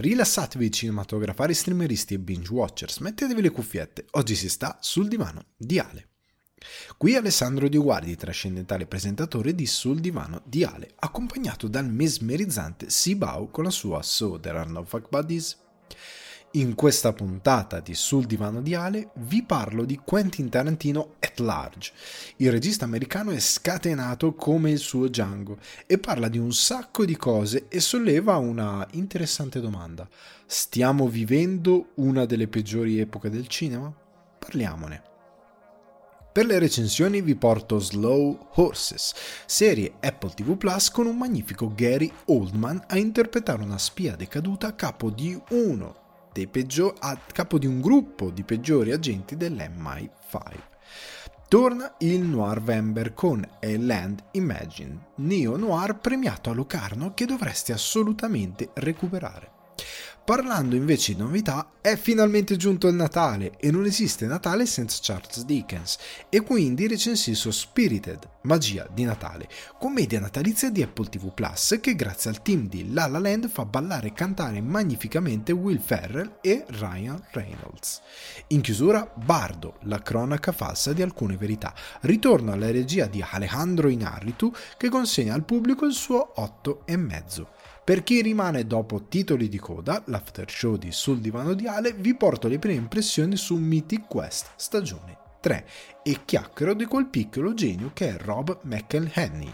Rilassatevi cinematografari, streameristi e binge watchers, mettetevi le cuffiette, oggi si sta sul divano di Ale. Qui Alessandro Di Guardi, trascendentale presentatore di Sul divano di Ale, accompagnato dal mesmerizzante Sibau con la sua So There Are No Fuck Buddies. In questa puntata di Sul divano di Ale vi parlo di Quentin Tarantino at large. Il regista americano è scatenato come il suo Django e parla di un sacco di cose e solleva una interessante domanda. Stiamo vivendo una delle peggiori epoche del cinema? Parliamone. Per le recensioni vi porto Slow Horses, serie Apple TV Plus con un magnifico Gary Oldman a interpretare una spia decaduta a capo di uno dei peggiori, a capo di un gruppo di peggiori agenti dell'MI5. Torna il Noir Vember con A Land Imagine, neo noir premiato a Locarno che dovreste assolutamente recuperare. Parlando invece di novità, è finalmente giunto il Natale e non esiste Natale senza Charles Dickens e quindi recensisco Spirited, Magia di Natale, commedia natalizia di Apple TV Plus che grazie al team di La La Land fa ballare e cantare magnificamente Will Ferrell e Ryan Reynolds. In chiusura, Bardo, la cronaca falsa di alcune verità, ritorno alla regia di Alejandro Inarritu che consegna al pubblico il suo 8 e mezzo. Per chi rimane dopo titoli di coda, l'after show di Sul Divano di Ale, vi porto le prime impressioni su Mythic Quest stagione 3 e chiacchiero di quel piccolo genio che è Rob McElhenney.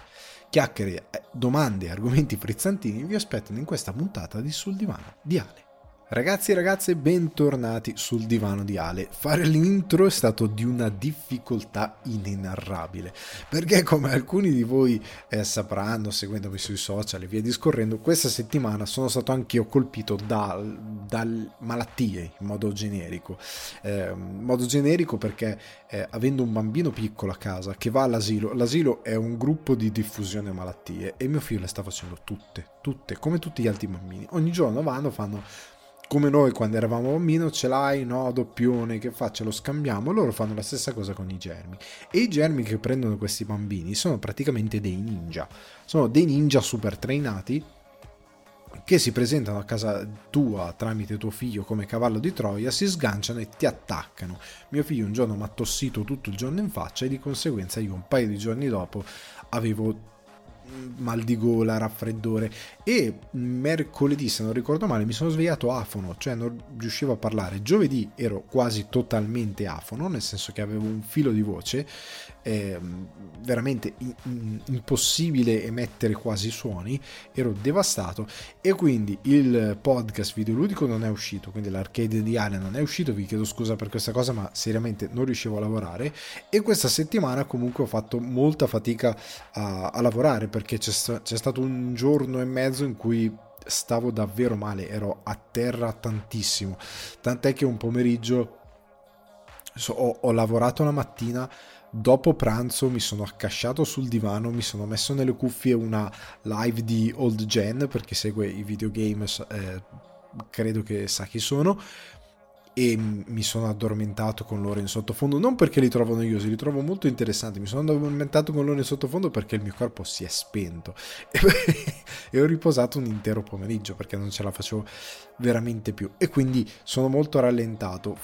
Chiacchiere, eh, domande e argomenti frizzantini vi aspettano in questa puntata di Sul Divano di Ale. Ragazzi e ragazze, bentornati sul divano di Ale. Fare l'intro è stato di una difficoltà inenarrabile, perché come alcuni di voi eh, sapranno, seguendomi sui social e via discorrendo, questa settimana sono stato anch'io colpito da, da malattie in modo generico. Eh, in modo generico perché eh, avendo un bambino piccolo a casa che va all'asilo, l'asilo è un gruppo di diffusione malattie e mio figlio le sta facendo tutte, tutte, come tutti gli altri bambini. Ogni giorno vanno, fanno come noi quando eravamo bambini, ce l'hai, no, doppione, che fa, ce lo scambiamo, loro fanno la stessa cosa con i germi. E i germi che prendono questi bambini sono praticamente dei ninja, sono dei ninja super trainati che si presentano a casa tua tramite tuo figlio come cavallo di Troia, si sganciano e ti attaccano. Mio figlio un giorno mi ha tossito tutto il giorno in faccia e di conseguenza io un paio di giorni dopo avevo mal di gola, raffreddore e mercoledì, se non ricordo male, mi sono svegliato afono, cioè non riuscivo a parlare. Giovedì ero quasi totalmente afono, nel senso che avevo un filo di voce, eh, veramente in- impossibile emettere quasi suoni, ero devastato. E quindi il podcast videoludico non è uscito, quindi l'arcade di Alien non è uscito, vi chiedo scusa per questa cosa, ma seriamente non riuscivo a lavorare. E questa settimana comunque ho fatto molta fatica a, a lavorare perché c'è, c'è stato un giorno e mezzo in cui stavo davvero male, ero a terra tantissimo, tant'è che un pomeriggio so, ho, ho lavorato la mattina, dopo pranzo mi sono accasciato sul divano, mi sono messo nelle cuffie una live di Old Gen, perché segue i videogames, eh, credo che sa chi sono, e mi sono addormentato con loro in sottofondo, non perché li trovo noiosi, li trovo molto interessanti, mi sono addormentato con loro in sottofondo perché il mio corpo si è spento. E ho riposato un intero pomeriggio perché non ce la facevo veramente più. E quindi sono molto rallentato,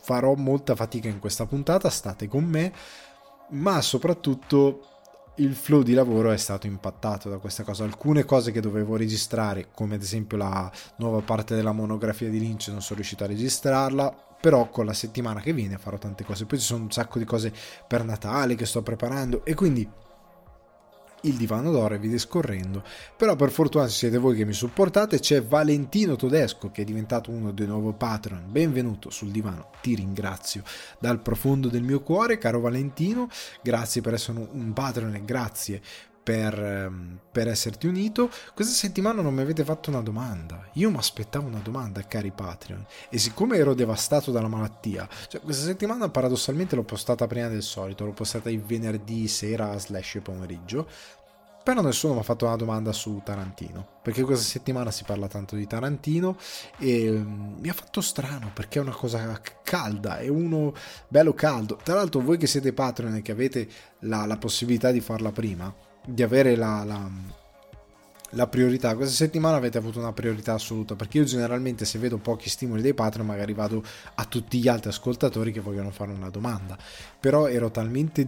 farò molta fatica in questa puntata, state con me, ma soprattutto il flow di lavoro è stato impattato da questa cosa. Alcune cose che dovevo registrare, come ad esempio la nuova parte della monografia di Lynch, non sono riuscito a registrarla. Però con la settimana che viene farò tante cose. Poi ci sono un sacco di cose per Natale che sto preparando. E quindi il divano d'oro e vi discorrendo. Però per fortuna siete voi che mi supportate, c'è Valentino Todesco che è diventato uno dei nuovi patron. Benvenuto sul divano, ti ringrazio dal profondo del mio cuore, caro Valentino. Grazie per essere un patron e grazie per, ehm, per, esserti unito. Questa settimana non mi avete fatto una domanda. Io mi aspettavo una domanda, cari Patreon. E siccome ero devastato dalla malattia, cioè questa settimana paradossalmente l'ho postata prima del solito, l'ho postata il venerdì sera slash pomeriggio. Però nessuno mi ha fatto una domanda su Tarantino, perché questa settimana si parla tanto di Tarantino e um, mi ha fatto strano perché è una cosa calda, è uno bello caldo. Tra l'altro voi che siete Patreon e che avete la, la possibilità di farla prima, di avere la, la, la priorità. Questa settimana avete avuto una priorità assoluta perché io generalmente se vedo pochi stimoli dei Patreon magari vado a tutti gli altri ascoltatori che vogliono fare una domanda. Però ero talmente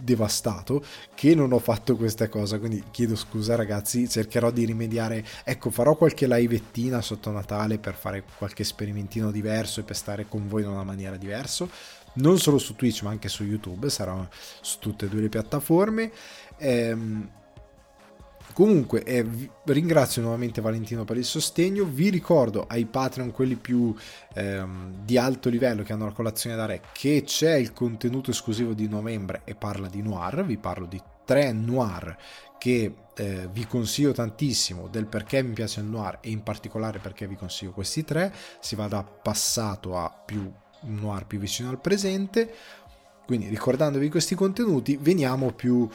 devastato che non ho fatto questa cosa, quindi chiedo scusa ragazzi, cercherò di rimediare. Ecco, farò qualche livettina sotto Natale per fare qualche sperimentino diverso e per stare con voi in una maniera diversa. Non solo su Twitch ma anche su YouTube, sarà su tutte e due le piattaforme. Ehm, Comunque, eh, ringrazio nuovamente Valentino per il sostegno. Vi ricordo ai Patreon, quelli più ehm, di alto livello che hanno la colazione da re, che c'è il contenuto esclusivo di novembre e parla di noir. Vi parlo di tre noir che eh, vi consiglio tantissimo del perché mi piace il noir e in particolare perché vi consiglio questi tre. Si va da passato a più noir più vicino al presente. Quindi ricordandovi questi contenuti, veniamo più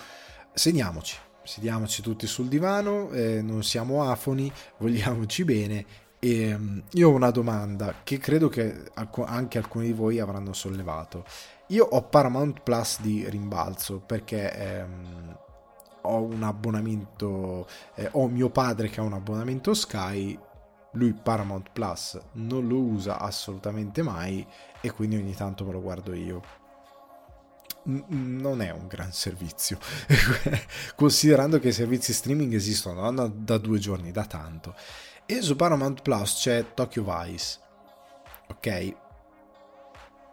segniamoci sediamoci tutti sul divano, eh, non siamo afoni, vogliamoci bene. E um, io ho una domanda che credo che anche alcuni di voi avranno sollevato. Io ho Paramount Plus di rimbalzo perché ehm, ho un abbonamento, eh, ho mio padre che ha un abbonamento Sky, lui Paramount Plus non lo usa assolutamente mai e quindi ogni tanto me lo guardo io non è un gran servizio, considerando che i servizi streaming esistono da, da due giorni, da tanto. E su Paramount Plus c'è Tokyo Vice, ok?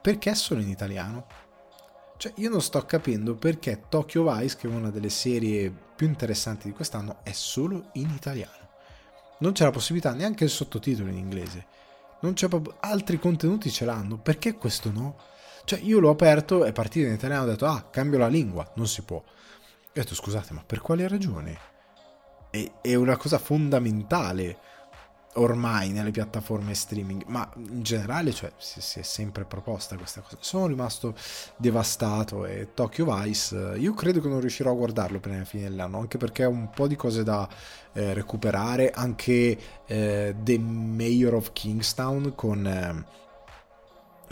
Perché solo in italiano? Cioè, io non sto capendo perché Tokyo Vice, che è una delle serie più interessanti di quest'anno, è solo in italiano. Non c'è la possibilità neanche il sottotitolo in inglese. Non c'è proprio... Altri contenuti ce l'hanno, perché questo no? Cioè io l'ho aperto, è partito in italiano, ho detto ah, cambio la lingua, non si può. E ho detto scusate, ma per quale ragione? È, è una cosa fondamentale ormai nelle piattaforme streaming, ma in generale cioè, si, si, è sempre proposta questa cosa. Sono rimasto devastato e Tokyo Vice, io credo che non riuscirò a guardarlo prima della fine dell'anno, anche perché ho un po' di cose da eh, recuperare, anche eh, The Mayor of Kingstown con... Eh,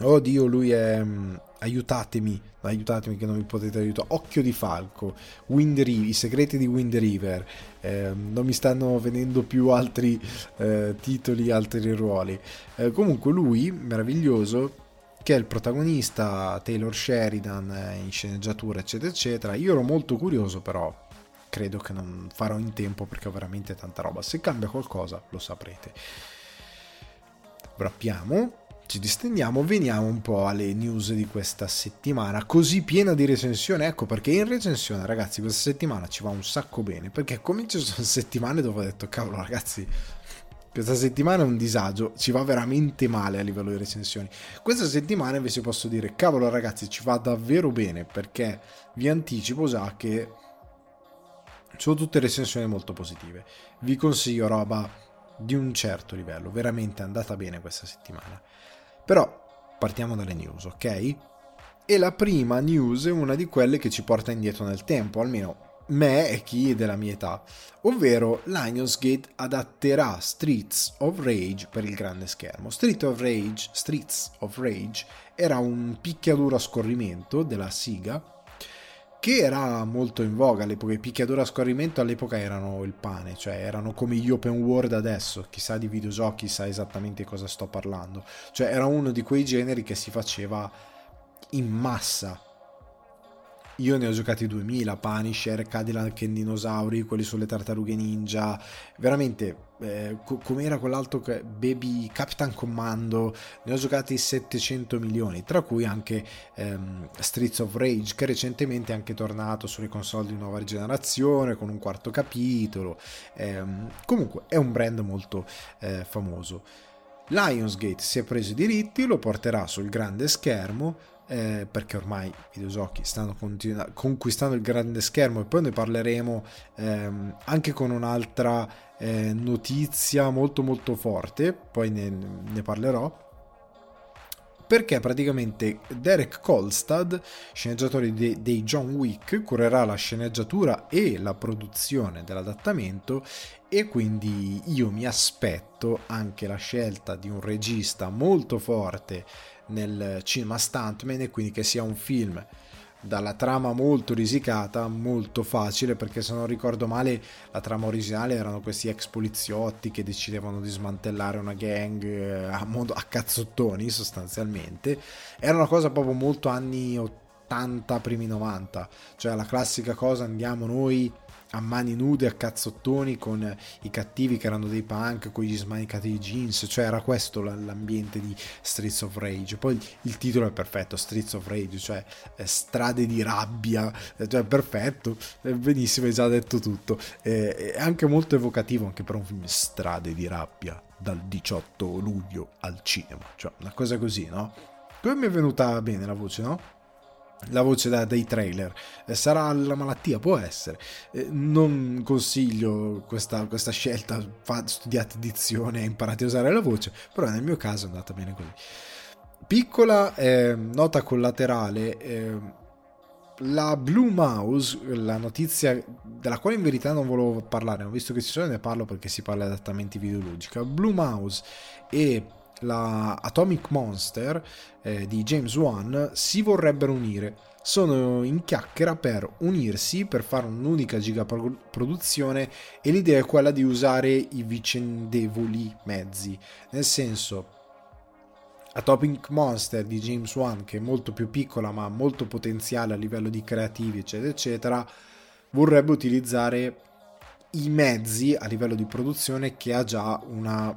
Oddio, lui è... Mm, aiutatemi, aiutatemi che non mi potete aiutare. Occhio di Falco, Wind River, i segreti di Wind River. Eh, non mi stanno venendo più altri eh, titoli, altri ruoli. Eh, comunque lui, meraviglioso, che è il protagonista, Taylor Sheridan eh, in sceneggiatura, eccetera, eccetera. Io ero molto curioso, però credo che non farò in tempo perché ho veramente tanta roba. Se cambia qualcosa, lo saprete. Wrappiamo ci distendiamo, veniamo un po' alle news di questa settimana, così piena di recensione. Ecco perché in recensione, ragazzi, questa settimana ci va un sacco bene. Perché comincio sono settimane dove ho detto, cavolo, ragazzi, questa settimana è un disagio, ci va veramente male a livello di recensioni. Questa settimana invece posso dire, cavolo, ragazzi, ci va davvero bene perché vi anticipo già che sono tutte recensioni molto positive. Vi consiglio roba di un certo livello, veramente è andata bene questa settimana. Però partiamo dalle news, ok? E la prima news è una di quelle che ci porta indietro nel tempo, almeno me e chi è della mia età, ovvero Lionsgate adatterà Streets of Rage per il grande schermo. Street of Rage, Streets of Rage era un picchiaduro a scorrimento della Siga che era molto in voga all'epoca. I picchiaduri a scorrimento all'epoca erano il pane, cioè erano come gli open world adesso. Chissà di videogiochi sa esattamente cosa sto parlando. Cioè era uno di quei generi che si faceva in massa io ne ho giocati 2000, Punisher, Cadillac e Dinosauri, quelli sulle tartarughe ninja, veramente eh, co- com'era quell'altro Baby Capitan Commando, ne ho giocati 700 milioni, tra cui anche ehm, Streets of Rage che recentemente è anche tornato sulle console di nuova generazione con un quarto capitolo, ehm, comunque è un brand molto eh, famoso. Lionsgate si è preso i diritti, lo porterà sul grande schermo, eh, perché ormai i videogiochi stanno continu- conquistando il grande schermo e poi ne parleremo ehm, anche con un'altra eh, notizia molto molto forte, poi ne, ne parlerò. Perché praticamente Derek Kolstad, sceneggiatore de- dei John Wick, curerà la sceneggiatura e la produzione dell'adattamento e quindi io mi aspetto anche la scelta di un regista molto forte nel cinema stuntman e quindi che sia un film dalla trama molto risicata, molto facile, perché se non ricordo male la trama originale erano questi ex poliziotti che decidevano di smantellare una gang eh, a, modo, a cazzottoni sostanzialmente. Era una cosa proprio molto anni 80, primi 90, cioè la classica cosa andiamo noi a mani nude, a cazzottoni con i cattivi che erano dei punk, con gli smanicati di jeans, cioè era questo l'ambiente di Streets of Rage. Poi il titolo è perfetto, Streets of Rage, cioè eh, strade di rabbia, eh, cioè perfetto, eh, benissimo, hai già detto tutto. è anche molto evocativo anche per un film Strade di rabbia dal 18 luglio al cinema, cioè una cosa così, no? Come mi è venuta bene la voce, no? La voce da, dei trailer. Eh, sarà la malattia? Può essere. Eh, non consiglio questa, questa scelta. Studiate dizione e imparate a usare la voce, però nel mio caso è andata bene così. Piccola eh, nota collaterale. Eh, la Blue Mouse, la notizia della quale in verità non volevo parlare, ho visto che ci sono ne parlo perché si parla di adattamenti videologici. Blue Mouse e la Atomic Monster eh, di James Wan si vorrebbero unire. Sono in chiacchiera per unirsi per fare un'unica gigaproduzione e l'idea è quella di usare i vicendevoli mezzi. Nel senso, Atomic Monster di James Wan, che è molto più piccola ma molto potenziale a livello di creativi, eccetera, eccetera, vorrebbe utilizzare i mezzi a livello di produzione che ha già una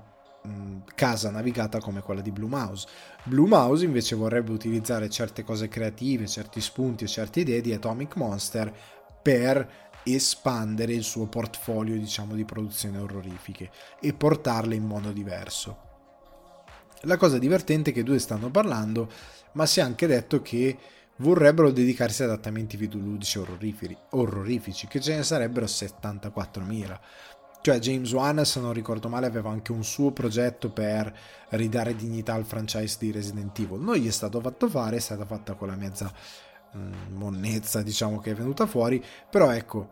casa navigata come quella di Blue Mouse. Blue Mouse invece vorrebbe utilizzare certe cose creative, certi spunti e certe idee di Atomic Monster per espandere il suo portfolio diciamo di produzioni orrorifiche e portarle in modo diverso. La cosa divertente è che due stanno parlando, ma si è anche detto che vorrebbero dedicarsi ad adattamenti videoludici orrorifici, che ce ne sarebbero 74.000. Cioè James Wan, se non ricordo male, aveva anche un suo progetto per ridare dignità al franchise di Resident Evil. Non gli è stato fatto fare, è stata fatta con la mezza mm, monnezza, diciamo, che è venuta fuori. Però ecco,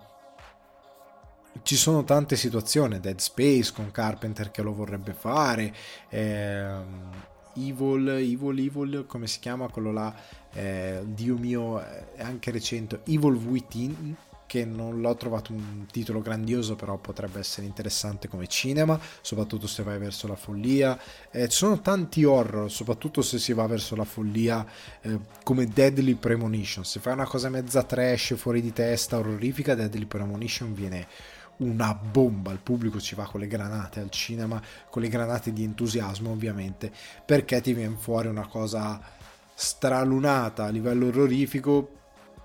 ci sono tante situazioni. Dead Space con Carpenter che lo vorrebbe fare. Ehm, Evil, Evil, Evil, come si chiama quello là? Eh, Dio mio, è anche recente. Evil Within che non l'ho trovato un titolo grandioso, però potrebbe essere interessante come cinema, soprattutto se vai verso la follia. Eh, ci sono tanti horror, soprattutto se si va verso la follia, eh, come Deadly Premonition. Se fai una cosa mezza trash, fuori di testa, orrorifica, Deadly Premonition viene una bomba, il pubblico ci va con le granate al cinema, con le granate di entusiasmo ovviamente, perché ti viene fuori una cosa stralunata a livello orrorifico,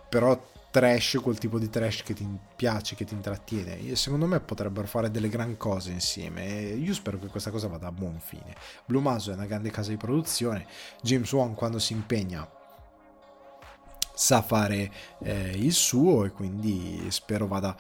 però trash, quel tipo di trash che ti piace, che ti intrattiene. E secondo me potrebbero fare delle gran cose insieme e io spero che questa cosa vada a buon fine. Blue Maso è una grande casa di produzione, James Wan quando si impegna sa fare eh, il suo e quindi spero vada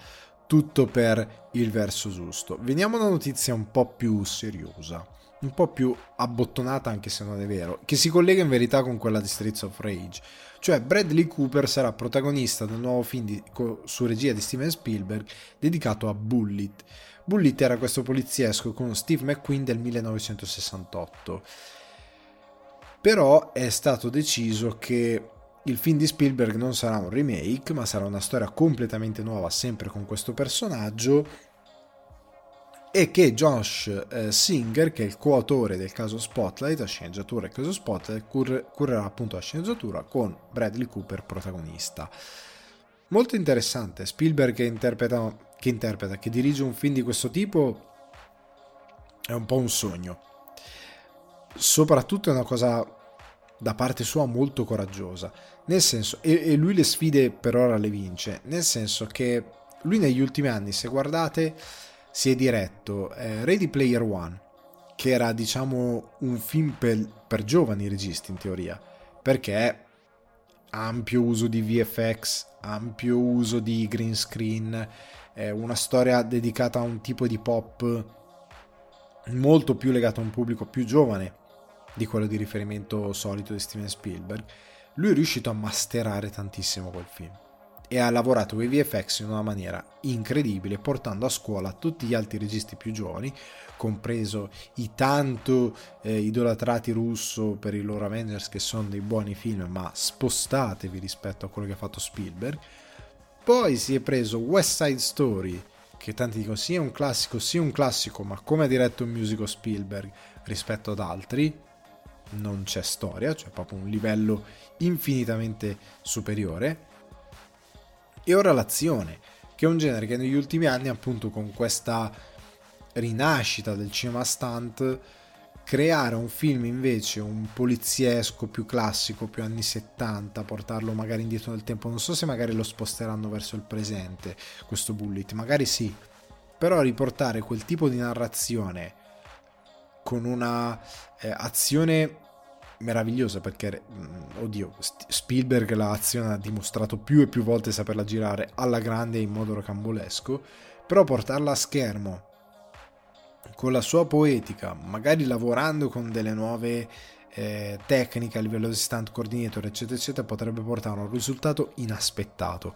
tutto per il verso giusto. Veniamo a una notizia un po' più seriosa, un po' più abbottonata anche se non è vero, che si collega in verità con quella di Streets of Rage cioè Bradley Cooper sarà protagonista del nuovo film di, su regia di Steven Spielberg dedicato a Bullet. Bullet era questo poliziesco con Steve McQueen del 1968. Però è stato deciso che il film di Spielberg non sarà un remake, ma sarà una storia completamente nuova, sempre con questo personaggio e che Josh eh, Singer, che è il coautore del caso Spotlight, la sceneggiatura del caso Spotlight, cur- curerà appunto la sceneggiatura con Bradley Cooper protagonista. Molto interessante, Spielberg che interpreta, che interpreta, che dirige un film di questo tipo è un po' un sogno. Soprattutto è una cosa da parte sua molto coraggiosa, nel senso, e, e lui le sfide per ora le vince, nel senso che lui negli ultimi anni, se guardate, si è diretto eh, Ready Player One, che era diciamo un film per, per giovani registi in teoria, perché ampio uso di VFX, ampio uso di green screen, eh, una storia dedicata a un tipo di pop molto più legato a un pubblico più giovane di quello di riferimento solito di Steven Spielberg, lui è riuscito a masterare tantissimo quel film e ha lavorato con i VFX in una maniera incredibile, portando a scuola tutti gli altri registi più giovani, compreso i tanto eh, idolatrati russo per i loro Avengers che sono dei buoni film, ma spostatevi rispetto a quello che ha fatto Spielberg. Poi si è preso West Side Story, che tanti dicono sia un classico, sia un classico, ma come ha diretto un musical Spielberg rispetto ad altri, non c'è storia, cioè proprio un livello infinitamente superiore e ora l'azione, che è un genere che negli ultimi anni, appunto, con questa rinascita del cinema stunt, creare un film invece un poliziesco più classico, più anni 70, portarlo magari indietro nel tempo, non so se magari lo sposteranno verso il presente, questo bullet, magari sì, però riportare quel tipo di narrazione con una eh, azione meravigliosa perché, mm, oddio, Spielberg l'azione ha dimostrato più e più volte saperla girare alla grande in modo rocambolesco, però portarla a schermo con la sua poetica, magari lavorando con delle nuove eh, tecniche a livello di stunt coordinator, eccetera, eccetera, potrebbe portare a un risultato inaspettato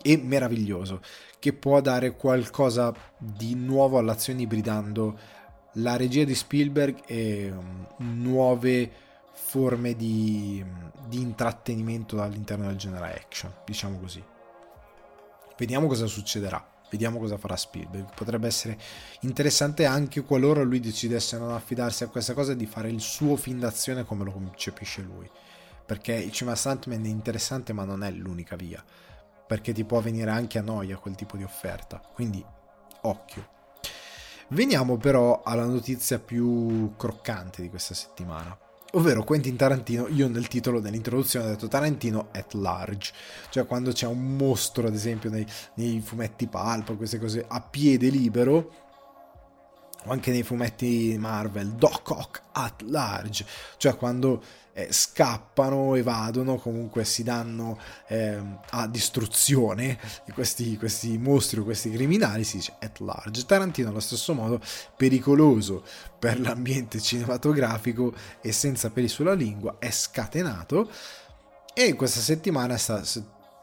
e meraviglioso che può dare qualcosa di nuovo all'azione ibridando la regia di Spielberg e um, nuove forme di, di intrattenimento all'interno del genere action, diciamo così. Vediamo cosa succederà. Vediamo cosa farà Spielberg. Potrebbe essere interessante anche qualora lui decidesse non affidarsi a questa cosa di fare il suo film d'azione come lo concepisce lui. Perché il cinema Stuntman è interessante, ma non è l'unica via. Perché ti può venire anche a noia quel tipo di offerta. Quindi, occhio. Veniamo però alla notizia più croccante di questa settimana ovvero Quentin Tarantino, io nel titolo dell'introduzione ho detto Tarantino at large, cioè quando c'è un mostro ad esempio nei, nei fumetti pulp, queste cose a piede libero, o anche nei fumetti Marvel, Doc Ock at large, cioè quando eh, scappano, evadono, comunque si danno eh, a distruzione questi, questi mostri o questi criminali, si dice at large. Tarantino allo stesso modo pericoloso per l'ambiente cinematografico e senza peli sulla lingua, è scatenato e questa settimana sta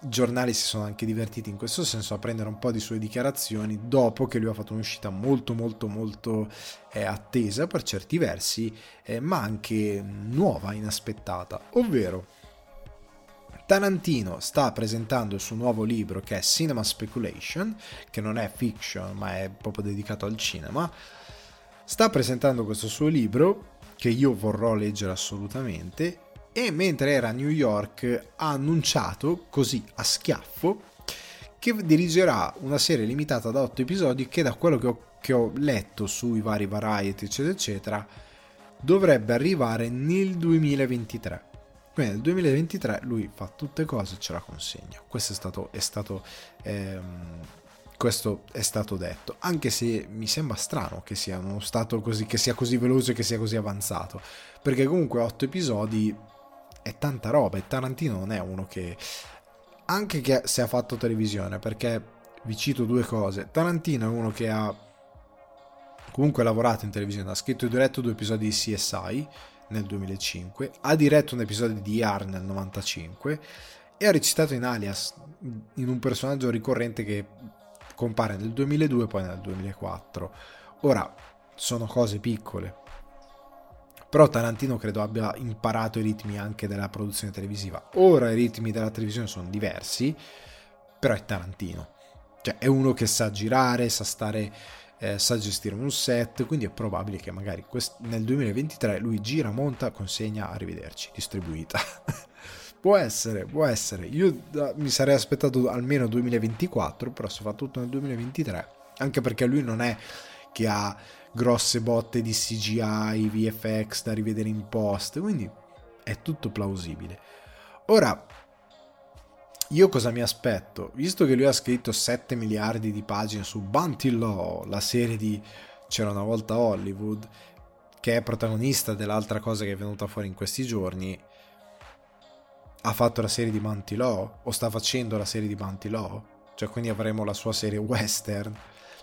giornali si sono anche divertiti in questo senso a prendere un po' di sue dichiarazioni dopo che lui ha fatto un'uscita molto molto molto eh, attesa per certi versi eh, ma anche nuova, inaspettata. Ovvero Tarantino sta presentando il suo nuovo libro che è Cinema Speculation che non è fiction ma è proprio dedicato al cinema. Sta presentando questo suo libro che io vorrò leggere assolutamente e mentre era a New York ha annunciato, così a schiaffo, che dirigerà una serie limitata da 8 episodi che da quello che ho, che ho letto sui vari variety eccetera eccetera dovrebbe arrivare nel 2023. Quindi nel 2023 lui fa tutte cose e ce la consegna. Questo è stato, è stato, ehm, questo è stato detto, anche se mi sembra strano che sia, stato così, che sia così veloce che sia così avanzato, perché comunque 8 episodi è tanta roba e Tarantino non è uno che anche che se ha fatto televisione perché vi cito due cose. Tarantino è uno che ha comunque lavorato in televisione ha scritto e diretto due episodi di CSI nel 2005 ha diretto un episodio di ER nel 95 e ha recitato in Alias in un personaggio ricorrente che compare nel 2002 e poi nel 2004 ora sono cose piccole però Tarantino credo abbia imparato i ritmi anche della produzione televisiva. Ora i ritmi della televisione sono diversi, però è Tarantino. Cioè è uno che sa girare, sa stare, eh, sa gestire un set, quindi è probabile che magari quest- nel 2023 lui gira, monta, consegna, arrivederci, distribuita. può essere, può essere. Io uh, mi sarei aspettato almeno 2024, però se fa tutto nel 2023, anche perché lui non è che ha grosse botte di CGI, VFX da rivedere in post, quindi è tutto plausibile. Ora, io cosa mi aspetto? Visto che lui ha scritto 7 miliardi di pagine su Bounty Law, la serie di C'era una volta Hollywood, che è protagonista dell'altra cosa che è venuta fuori in questi giorni, ha fatto la serie di Bounty Law o sta facendo la serie di Bounty Law? Cioè quindi avremo la sua serie western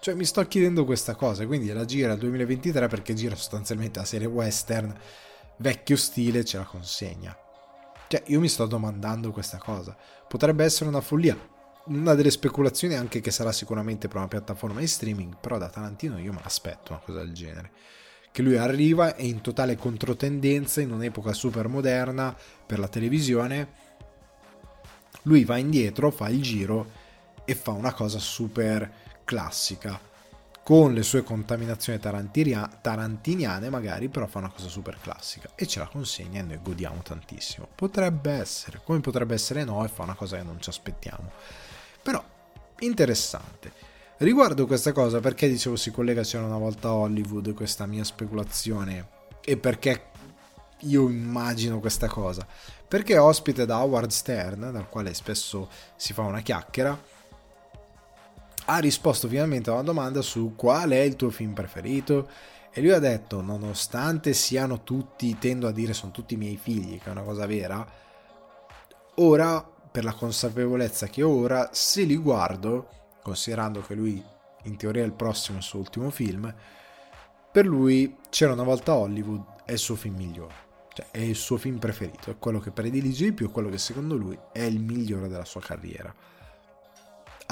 cioè mi sto chiedendo questa cosa, quindi la gira al 2023 perché gira sostanzialmente la serie western, vecchio stile, ce la consegna. Cioè io mi sto domandando questa cosa. Potrebbe essere una follia. una delle speculazioni è anche che sarà sicuramente per una piattaforma di streaming, però da Tarantino io me l'aspetto una cosa del genere. Che lui arriva e in totale controtendenza in un'epoca super moderna per la televisione. Lui va indietro, fa il giro e fa una cosa super classica con le sue contaminazioni tarantiniane magari, però fa una cosa super classica e ce la consegna e noi godiamo tantissimo. Potrebbe essere, come potrebbe essere no, e fa una cosa che non ci aspettiamo. Però, interessante. Riguardo questa cosa, perché dicevo si collega c'era una volta a Hollywood, questa mia speculazione, e perché io immagino questa cosa? Perché ospite da Howard Stern, dal quale spesso si fa una chiacchiera, ha risposto finalmente a una domanda su qual è il tuo film preferito. E lui ha detto nonostante siano tutti tendo a dire sono tutti i miei figli che è una cosa vera ora per la consapevolezza che ho ora se li guardo considerando che lui in teoria è il prossimo il suo ultimo film per lui c'era una volta Hollywood è il suo film migliore. Cioè è il suo film preferito. È quello che predilige di più è quello che secondo lui è il migliore della sua carriera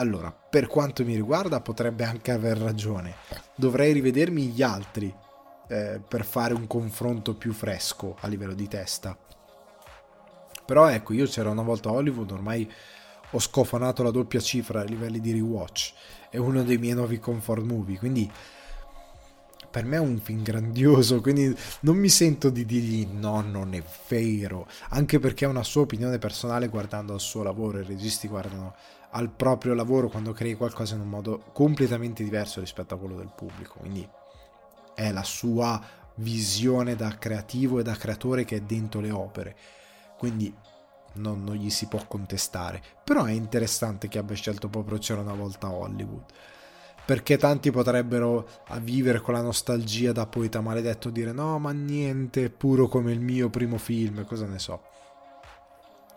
allora, per quanto mi riguarda, potrebbe anche aver ragione. Dovrei rivedermi gli altri eh, per fare un confronto più fresco a livello di testa. Però ecco, io c'era una volta a Hollywood, ormai ho scofanato la doppia cifra a livelli di rewatch. È uno dei miei nuovi comfort movie, quindi per me è un film grandioso, quindi non mi sento di dirgli no, non è vero, anche perché è una sua opinione personale guardando al suo lavoro, i registi guardano al proprio lavoro quando crei qualcosa in un modo completamente diverso rispetto a quello del pubblico. Quindi è la sua visione da creativo e da creatore che è dentro le opere. Quindi non, non gli si può contestare. Però è interessante che abbia scelto proprio C'era una volta Hollywood. Perché tanti potrebbero vivere con la nostalgia da poeta maledetto dire no, ma niente, è puro come il mio primo film, cosa ne so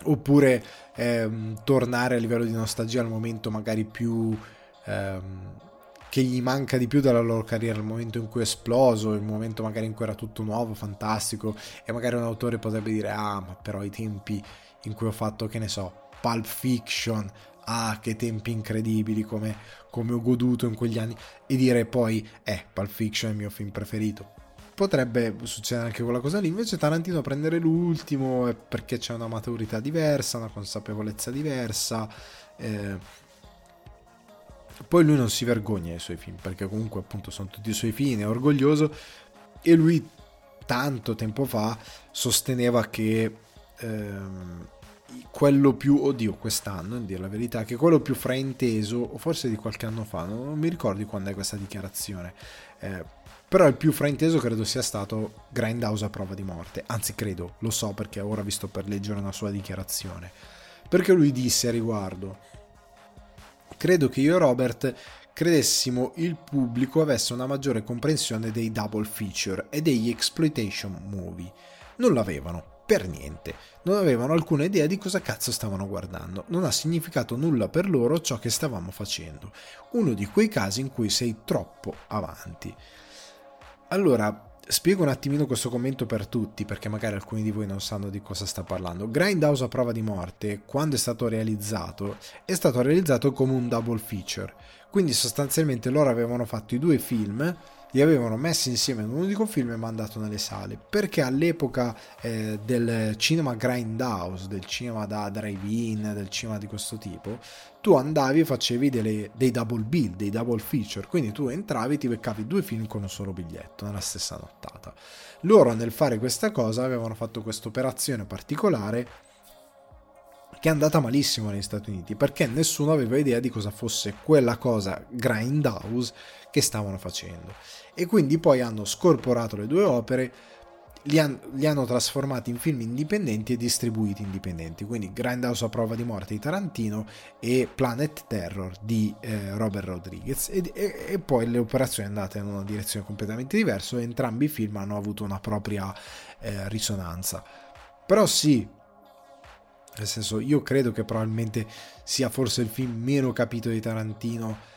oppure ehm, tornare a livello di nostalgia al momento magari più ehm, che gli manca di più della loro carriera, il momento in cui è esploso, il momento magari in cui era tutto nuovo, fantastico e magari un autore potrebbe dire ah ma però i tempi in cui ho fatto che ne so Pulp Fiction ah che tempi incredibili come, come ho goduto in quegli anni e dire poi eh Pulp Fiction è il mio film preferito potrebbe succedere anche quella cosa lì. Invece Tarantino prendere l'ultimo perché c'è una maturità diversa, una consapevolezza diversa. Eh. Poi lui non si vergogna dei suoi film, perché comunque appunto sono tutti i suoi fini, è orgoglioso. E lui tanto tempo fa sosteneva che ehm, quello più, oddio, quest'anno, a dire la verità, che quello più frainteso, o forse di qualche anno fa, non, non mi ricordo quando è questa dichiarazione. Eh, però il più frainteso credo sia stato Grindhouse a prova di morte. Anzi, credo, lo so perché ora visto per leggere una sua dichiarazione. Perché lui disse a riguardo: Credo che io e Robert credessimo il pubblico avesse una maggiore comprensione dei double feature e degli exploitation movie. Non l'avevano, per niente. Non avevano alcuna idea di cosa cazzo stavano guardando. Non ha significato nulla per loro ciò che stavamo facendo. Uno di quei casi in cui sei troppo avanti. Allora, spiego un attimino questo commento per tutti, perché magari alcuni di voi non sanno di cosa sta parlando. Grindhouse a prova di morte, quando è stato realizzato, è stato realizzato come un double feature. Quindi sostanzialmente loro avevano fatto i due film li avevano messi insieme in un unico film e mandato nelle sale. Perché all'epoca eh, del cinema grindhouse del cinema da drive-in del cinema di questo tipo tu andavi e facevi delle, dei double bill dei double feature. Quindi tu entravi e ti beccavi due film con un solo biglietto nella stessa nottata. Loro nel fare questa cosa avevano fatto questa operazione particolare che è andata malissimo negli Stati Uniti perché nessuno aveva idea di cosa fosse quella cosa grindhouse che stavano facendo e quindi poi hanno scorporato le due opere li, han, li, hanno trasformati in film indipendenti e distribuiti indipendenti, quindi Grindhouse a prova di morte di Tarantino e Planet Terror di eh, Robert Rodriguez e, e, e, poi le operazioni andate in una direzione completamente diversa entrambi i film hanno avuto una propria eh, risonanza. Però sì, nel senso, io credo che probabilmente sia forse il film meno capito di Tarantino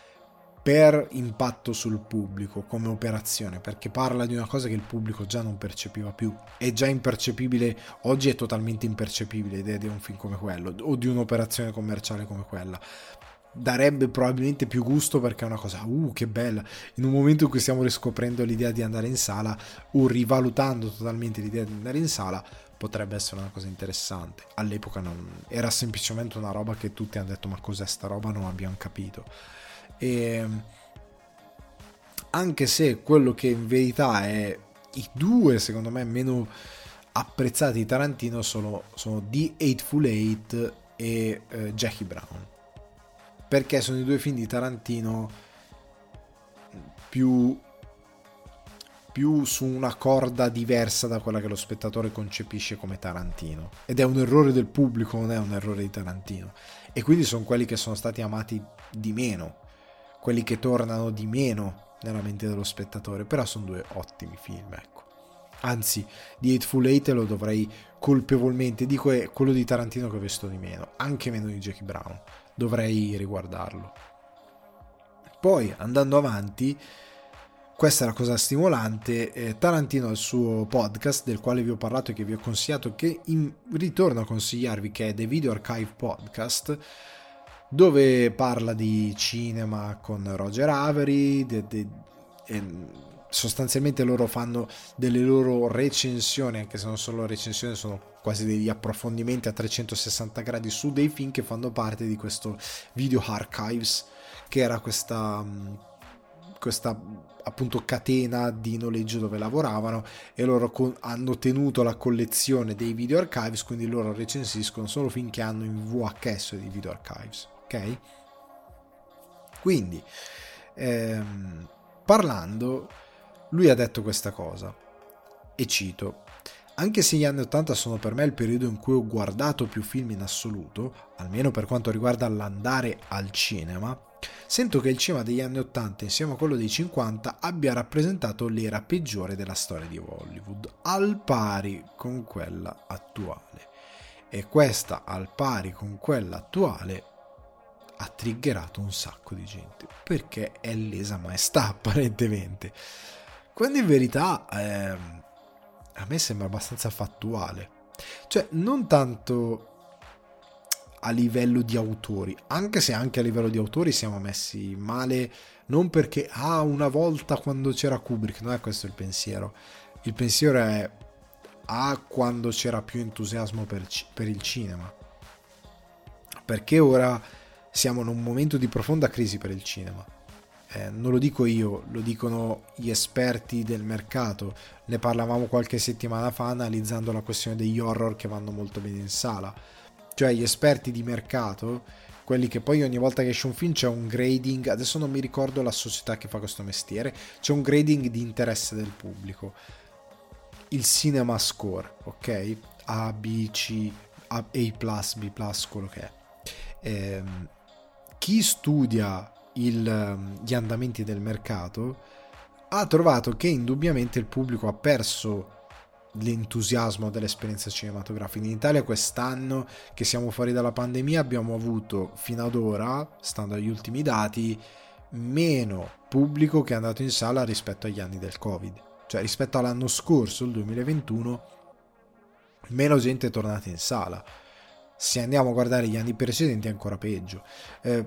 per impatto sul pubblico come operazione, perché parla di una cosa che il pubblico già non percepiva più, è già impercepibile, oggi è totalmente impercepibile l'idea di un film come quello o di un'operazione commerciale come quella. Darebbe probabilmente più gusto perché è una cosa, uh, che bella. In un momento in cui stiamo riscoprendo l'idea di andare in sala o rivalutando totalmente l'idea di andare in sala, potrebbe essere una cosa interessante. All'epoca non, era semplicemente una roba che tutti hanno detto, ma cos'è sta roba? Non abbiamo capito e anche se quello che in verità è i due, secondo me, meno apprezzati di Tarantino sono, sono The Eightful Eight e eh, Jackie Brown. Perché sono i due film di Tarantino più, più su una corda diversa da quella che lo spettatore concepisce come Tarantino. Ed è un errore del pubblico, non è un errore di Tarantino. E quindi sono quelli che sono stati amati di meno quelli che tornano di meno nella mente dello spettatore, però sono due ottimi film, ecco. Anzi, di Hateful Eight lo dovrei colpevolmente, dico è quello di Tarantino che ho visto di meno, anche meno di Jackie Brown, dovrei riguardarlo. Poi, andando avanti, questa è la cosa stimolante, eh, Tarantino ha il suo podcast del quale vi ho parlato e che vi ho consigliato, che in, ritorno a consigliarvi, che è The Video Archive Podcast, dove parla di cinema con Roger Avery, de, de, sostanzialmente loro fanno delle loro recensioni, anche se non sono recensioni, sono quasi degli approfondimenti a 360 gradi su dei film che fanno parte di questo Video Archives, che era questa, questa appunto catena di noleggio dove lavoravano e loro hanno tenuto la collezione dei video archives quindi loro recensiscono solo film hanno in VHS di video archives ok? Quindi, ehm, parlando, lui ha detto questa cosa, e cito, anche se gli anni 80 sono per me il periodo in cui ho guardato più film in assoluto, almeno per quanto riguarda l'andare al cinema, sento che il cinema degli anni 80 insieme a quello dei 50 abbia rappresentato l'era peggiore della storia di Hollywood, al pari con quella attuale. E questa al pari con quella attuale ha triggerato un sacco di gente perché è lesa maestà apparentemente. Quando in verità eh, a me sembra abbastanza fattuale. Cioè non tanto a livello di autori anche se anche a livello di autori siamo messi male non perché ah una volta quando c'era Kubrick non è questo il pensiero. Il pensiero è ah quando c'era più entusiasmo per, per il cinema perché ora siamo in un momento di profonda crisi per il cinema. Eh, non lo dico io, lo dicono gli esperti del mercato. Ne parlavamo qualche settimana fa analizzando la questione degli horror che vanno molto bene in sala. Cioè gli esperti di mercato, quelli che poi ogni volta che esce un film c'è un grading, adesso non mi ricordo la società che fa questo mestiere, c'è un grading di interesse del pubblico. Il cinema score, ok? A, B, C, A, A+, B+, quello che è. Ehm, chi studia il, ehm, gli andamenti del mercato ha trovato che indubbiamente il pubblico ha perso l'entusiasmo dell'esperienza cinematografica. In Italia quest'anno che siamo fuori dalla pandemia abbiamo avuto fino ad ora, stando agli ultimi dati, meno pubblico che è andato in sala rispetto agli anni del Covid. Cioè rispetto all'anno scorso, il 2021, meno gente è tornata in sala se andiamo a guardare gli anni precedenti è ancora peggio. Eh,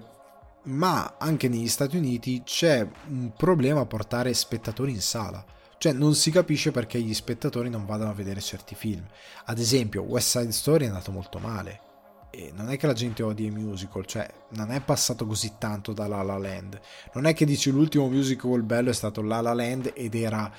ma anche negli Stati Uniti c'è un problema a portare spettatori in sala. Cioè non si capisce perché gli spettatori non vadano a vedere certi film. Ad esempio West Side Story è andato molto male. E non è che la gente odia i musical, cioè non è passato così tanto da La La Land. Non è che dici l'ultimo musical bello è stato La La Land ed era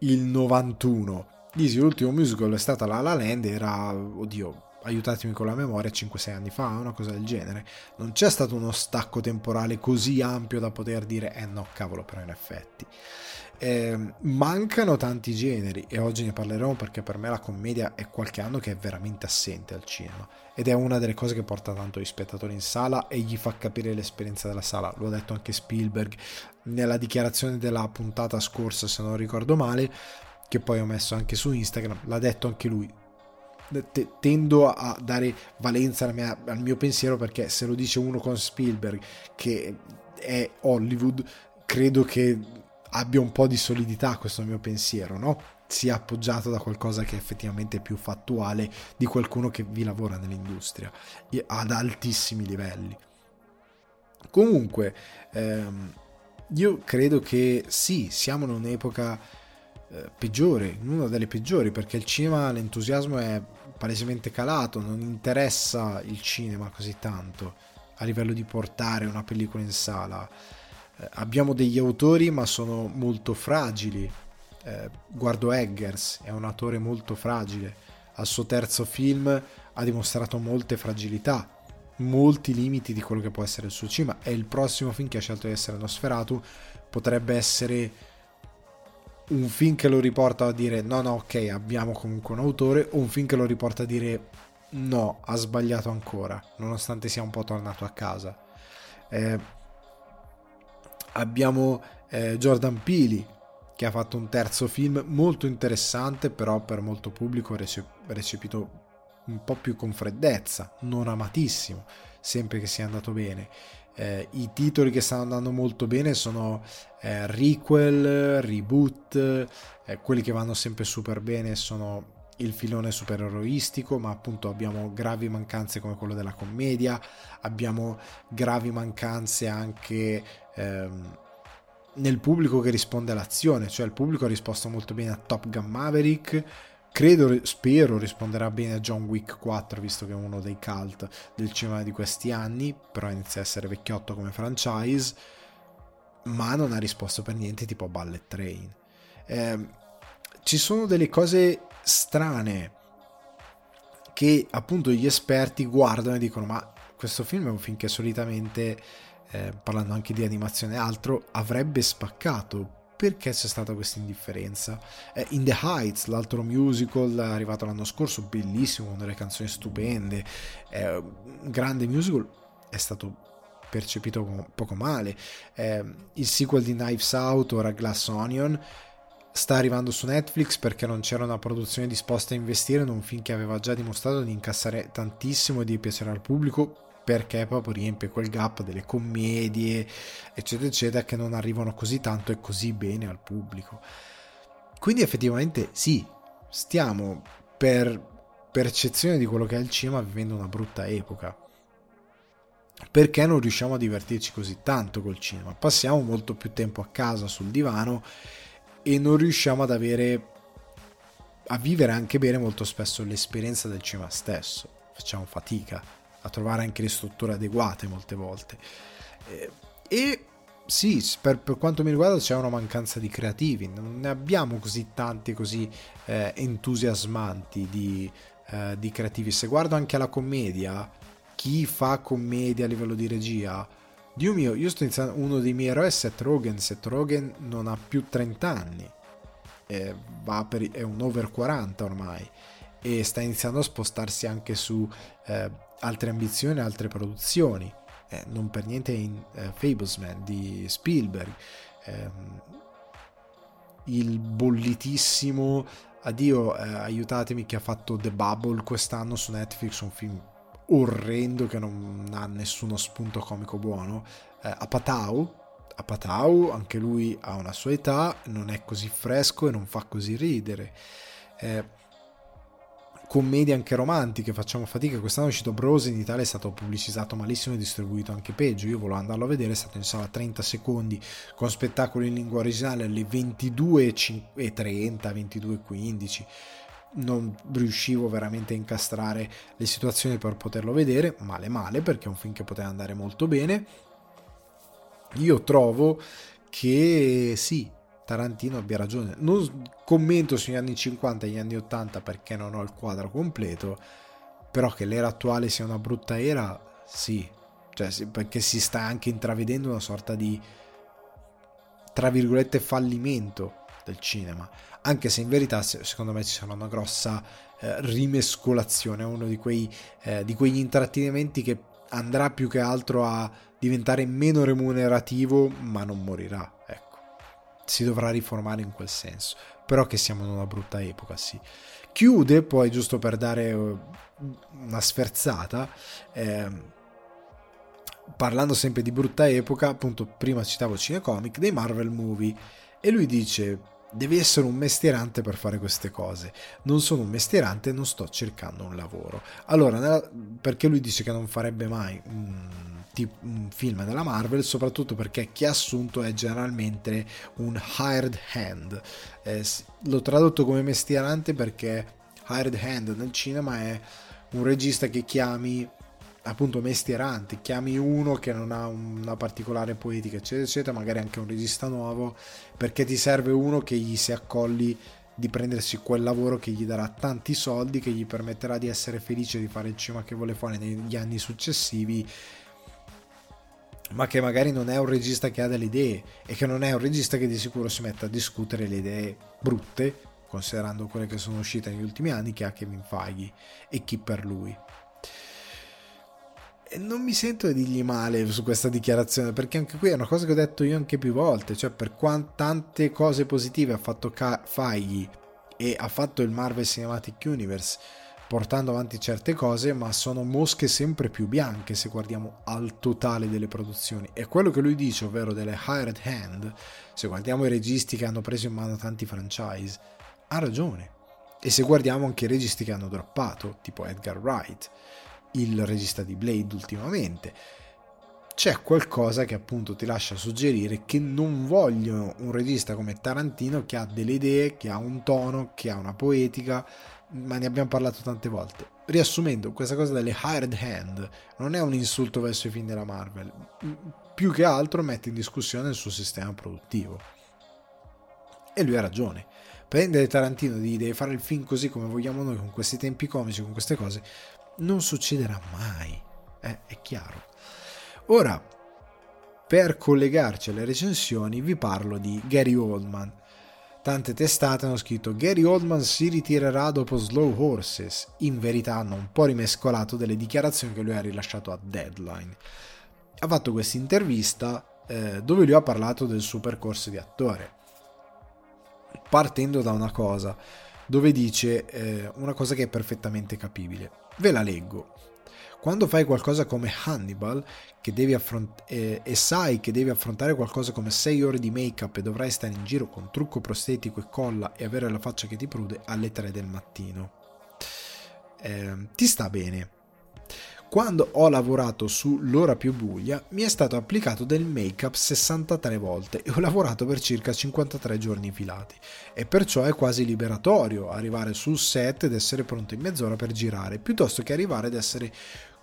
il 91. Dici l'ultimo musical è stata La La Land era, oddio, aiutatemi con la memoria, 5-6 anni fa, una cosa del genere. Non c'è stato uno stacco temporale così ampio da poter dire, eh no, cavolo, però in effetti. Eh, mancano tanti generi e oggi ne parleremo perché per me la commedia è qualche anno che è veramente assente al cinema ed è una delle cose che porta tanto gli spettatori in sala e gli fa capire l'esperienza della sala. Lo ha detto anche Spielberg nella dichiarazione della puntata scorsa, se non ricordo male, che poi ho messo anche su Instagram, l'ha detto anche lui te, tendo a dare valenza mia, al mio pensiero perché se lo dice uno con Spielberg che è Hollywood, credo che abbia un po' di solidità questo mio pensiero, no? sia appoggiato da qualcosa che è effettivamente più fattuale di qualcuno che vi lavora nell'industria ad altissimi livelli. Comunque, ehm, io credo che sì, siamo in un'epoca eh, peggiore, in una delle peggiori, perché il cinema, l'entusiasmo è palesemente calato, non interessa il cinema così tanto a livello di portare una pellicola in sala. Eh, abbiamo degli autori, ma sono molto fragili. Eh, guardo Eggers, è un attore molto fragile. Al suo terzo film ha dimostrato molte fragilità, molti limiti di quello che può essere il suo cinema. E il prossimo film che ha scelto di essere Nosferatu potrebbe essere un film che lo riporta a dire no, no, ok, abbiamo comunque un autore, o un film che lo riporta a dire no, ha sbagliato ancora, nonostante sia un po' tornato a casa. Eh, abbiamo eh, Jordan Peele che ha fatto un terzo film molto interessante, però per molto pubblico recepito un po' più con freddezza, non amatissimo, sempre che sia andato bene. Eh, I titoli che stanno andando molto bene sono eh, requel, reboot, eh, quelli che vanno sempre super bene sono il filone supereroistico, ma appunto abbiamo gravi mancanze come quello della commedia, abbiamo gravi mancanze anche ehm, nel pubblico che risponde all'azione, cioè il pubblico ha risposto molto bene a Top Gun Maverick, credo, spero risponderà bene a John Wick 4, visto che è uno dei cult del cinema di questi anni, però inizia a essere vecchiotto come franchise, ma non ha risposto per niente tipo Ballet Train. Eh, ci sono delle cose strane che appunto gli esperti guardano e dicono ma questo film è un film che solitamente eh, parlando anche di animazione e altro avrebbe spaccato. Perché c'è stata questa indifferenza? Eh, In the Heights l'altro musical arrivato l'anno scorso bellissimo con delle canzoni stupende. Eh, un grande musical è stato percepito poco male. Eh, il sequel di Knives Out ora Glass Onion sta arrivando su Netflix perché non c'era una produzione disposta a investire in un film che aveva già dimostrato di incassare tantissimo e di piacere al pubblico perché proprio riempie quel gap delle commedie eccetera eccetera che non arrivano così tanto e così bene al pubblico. Quindi effettivamente sì stiamo per percezione di quello che è il cinema vivendo una brutta epoca perché non riusciamo a divertirci così tanto col cinema? Passiamo molto più tempo a casa sul divano e non riusciamo ad avere a vivere anche bene molto spesso l'esperienza del cinema stesso. Facciamo fatica a trovare anche le strutture adeguate molte volte. Eh, e sì, per, per, quanto mi riguarda c'è una mancanza di creativi, non ne abbiamo così tanti così eh, entusiasmanti di, eh, di creativi. Se guardo anche alla commedia, chi fa commedia a livello di regia, Dio mio, io sto iniziando. Uno dei miei eroi è Seth Rogen. Seth Rogen non ha più 30 anni, è, per, è un over 40 ormai. E sta iniziando a spostarsi anche su eh, altre ambizioni, altre produzioni. Eh, non per niente in eh, Fablesman di Spielberg. Ehm, il bollitissimo addio, eh, aiutatemi, che ha fatto The Bubble quest'anno su Netflix, un film orrendo che non ha nessuno spunto comico buono. Eh, Apatau, Apatau, anche lui ha una sua età, non è così fresco e non fa così ridere. Eh, commedie anche romantiche, facciamo fatica. Quest'anno è uscito Bros in Italia, è stato pubblicizzato malissimo e distribuito anche peggio. Io volevo andarlo a vedere, è stato in sala 30 secondi con spettacolo in lingua originale alle 22.30, 22.15 non riuscivo veramente a incastrare le situazioni per poterlo vedere, male male perché è un film che poteva andare molto bene. Io trovo che sì, Tarantino abbia ragione. Non commento sugli anni 50 e gli anni 80 perché non ho il quadro completo, però che l'era attuale sia una brutta era, sì, cioè, perché si sta anche intravedendo una sorta di tra virgolette fallimento del cinema anche se in verità secondo me ci sarà una grossa eh, rimescolazione, uno di, quei, eh, di quegli intrattenimenti che andrà più che altro a diventare meno remunerativo ma non morirà, ecco. Si dovrà riformare in quel senso. però che siamo in una brutta epoca, sì. Chiude poi, giusto per dare eh, una sferzata, eh, parlando sempre di brutta epoca, appunto prima citavo Cinecomic, dei Marvel Movie, e lui dice devi essere un mestierante per fare queste cose. Non sono un mestierante e non sto cercando un lavoro. Allora, nella, perché lui dice che non farebbe mai un, tipo, un, film della Marvel, soprattutto perché chi ha assunto è generalmente un hired hand. Eh, l'ho tradotto come mestierante perché hired hand nel cinema è un regista che chiami appunto mestierante, chiami uno che non ha una particolare poetica, eccetera, eccetera, magari anche un regista nuovo, perché ti serve uno che gli si accolli di prendersi quel lavoro che gli darà tanti soldi, che gli permetterà di essere felice di fare il cinema che vuole fare negli anni successivi, ma che magari non è un regista che ha delle idee e che non è un regista che di sicuro si mette a discutere le idee brutte, considerando quelle che sono uscite negli ultimi anni, che ha Kevin Feige e chi per lui non mi sento di dirgli male su questa dichiarazione perché anche qui è una cosa che ho detto io anche più volte cioè per quante tante cose positive ha fatto Ka- Feige e ha fatto il Marvel Cinematic Universe portando avanti certe cose ma sono mosche sempre più bianche se guardiamo al totale delle produzioni. E quello che lui dice ovvero delle hired hand se guardiamo i registi che hanno preso in mano tanti franchise ha ragione. E se guardiamo anche i registi che hanno droppato tipo Edgar Wright il regista di Blade ultimamente. C'è qualcosa che appunto ti lascia suggerire che non vogliono un regista come Tarantino che ha delle idee, che ha un tono, che ha una poetica, ma ne abbiamo parlato tante volte. Riassumendo, questa cosa delle hired hand non è un insulto verso i film della Marvel, più che altro mette in discussione il suo sistema produttivo. E lui ha ragione. Prendere Tarantino di deve fare il film così come vogliamo noi, con questi tempi comici, con queste cose, non succederà mai, eh, è chiaro. Ora, per collegarci alle recensioni, vi parlo di Gary Oldman. Tante testate hanno scritto Gary Oldman si ritirerà dopo Slow Horses. In verità hanno un po' rimescolato delle dichiarazioni che lui ha rilasciato a Deadline. Ha fatto questa intervista eh, dove lui ha parlato del suo percorso di attore. Partendo da una cosa, dove dice eh, una cosa che è perfettamente capibile. Ve la leggo. Quando fai qualcosa come Hannibal affront- eh, e sai che devi affrontare qualcosa come 6 ore di make-up e dovrai stare in giro con trucco prostetico e colla e avere la faccia che ti prude alle 3 del mattino, eh, ti sta bene quando ho lavorato su L'ora più buia mi è stato applicato del make-up 63 volte e ho lavorato per circa 53 giorni filati e perciò è quasi liberatorio arrivare sul set ed essere pronto in mezz'ora per girare piuttosto che arrivare ad essere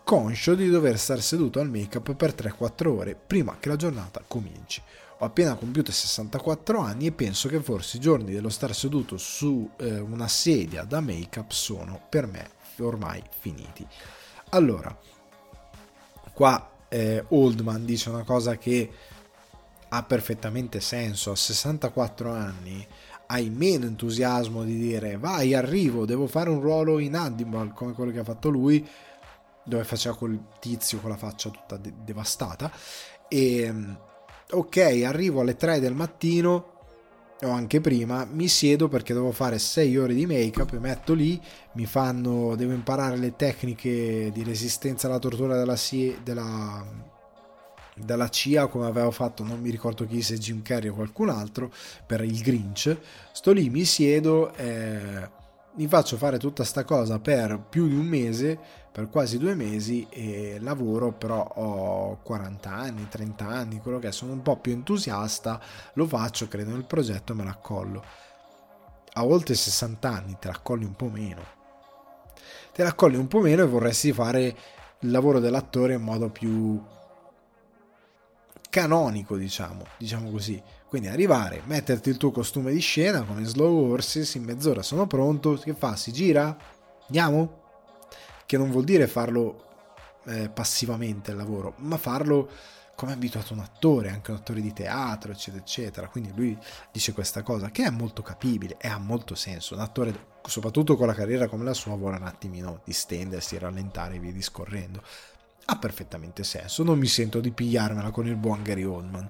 conscio di dover stare seduto al make-up per 3-4 ore prima che la giornata cominci. Ho appena compiuto 64 anni e penso che forse i giorni dello stare seduto su eh, una sedia da make-up sono per me ormai finiti. Allora, qua eh, Oldman dice una cosa che ha perfettamente senso. A 64 anni hai meno entusiasmo di dire vai, arrivo, devo fare un ruolo in Hannibal come quello che ha fatto lui, dove faceva quel tizio con la faccia tutta de- devastata. E ok, arrivo alle 3 del mattino o anche prima, mi siedo perché devo fare 6 ore di make up, mi metto lì, mi fanno, devo imparare le tecniche di resistenza alla tortura della, della, della CIA come avevo fatto, non mi ricordo chi, se Jim Carrey o qualcun altro, per il Grinch, sto lì, mi siedo, eh, mi faccio fare tutta sta cosa per più di un mese per quasi due mesi e lavoro, però ho 40 anni, 30 anni, quello che è, sono un po' più entusiasta, lo faccio, credo nel progetto me l'accollo. A oltre 60 anni te l'accolli un po' meno. Te l'accolli un po' meno e vorresti fare il lavoro dell'attore in modo più canonico, diciamo, diciamo così. Quindi arrivare, metterti il tuo costume di scena come Slow Horses, in mezz'ora sono pronto, che fa? Si gira? Andiamo? Che non vuol dire farlo eh, passivamente il lavoro, ma farlo come è abituato un attore, anche un attore di teatro, eccetera, eccetera. Quindi lui dice questa cosa che è molto capibile e ha molto senso. Un attore, soprattutto con la carriera come la sua, vuole un attimino distendersi, rallentare e via discorrendo. Ha perfettamente senso, non mi sento di pigliarmela con il buon Gary Oldman.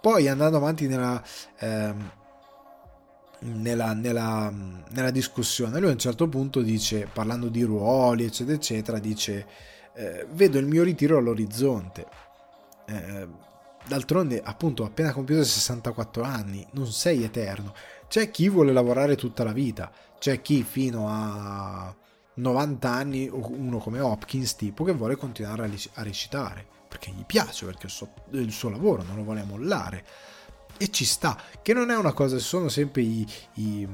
Poi andando avanti nella, ehm, nella, nella, nella, discussione. Lui a un certo punto dice, parlando di ruoli, eccetera, eccetera, dice, eh, vedo il mio ritiro all'orizzonte. Eh, d'altronde, appunto, appena compiuto 64 anni, non sei eterno. C'è chi vuole lavorare tutta la vita, c'è chi fino a 90 anni, uno come Hopkins, tipo, che vuole continuare a recitare, perché gli piace, perché il suo, il suo lavoro non lo vuole mollare e ci sta, che non è una cosa, sono sempre i, i,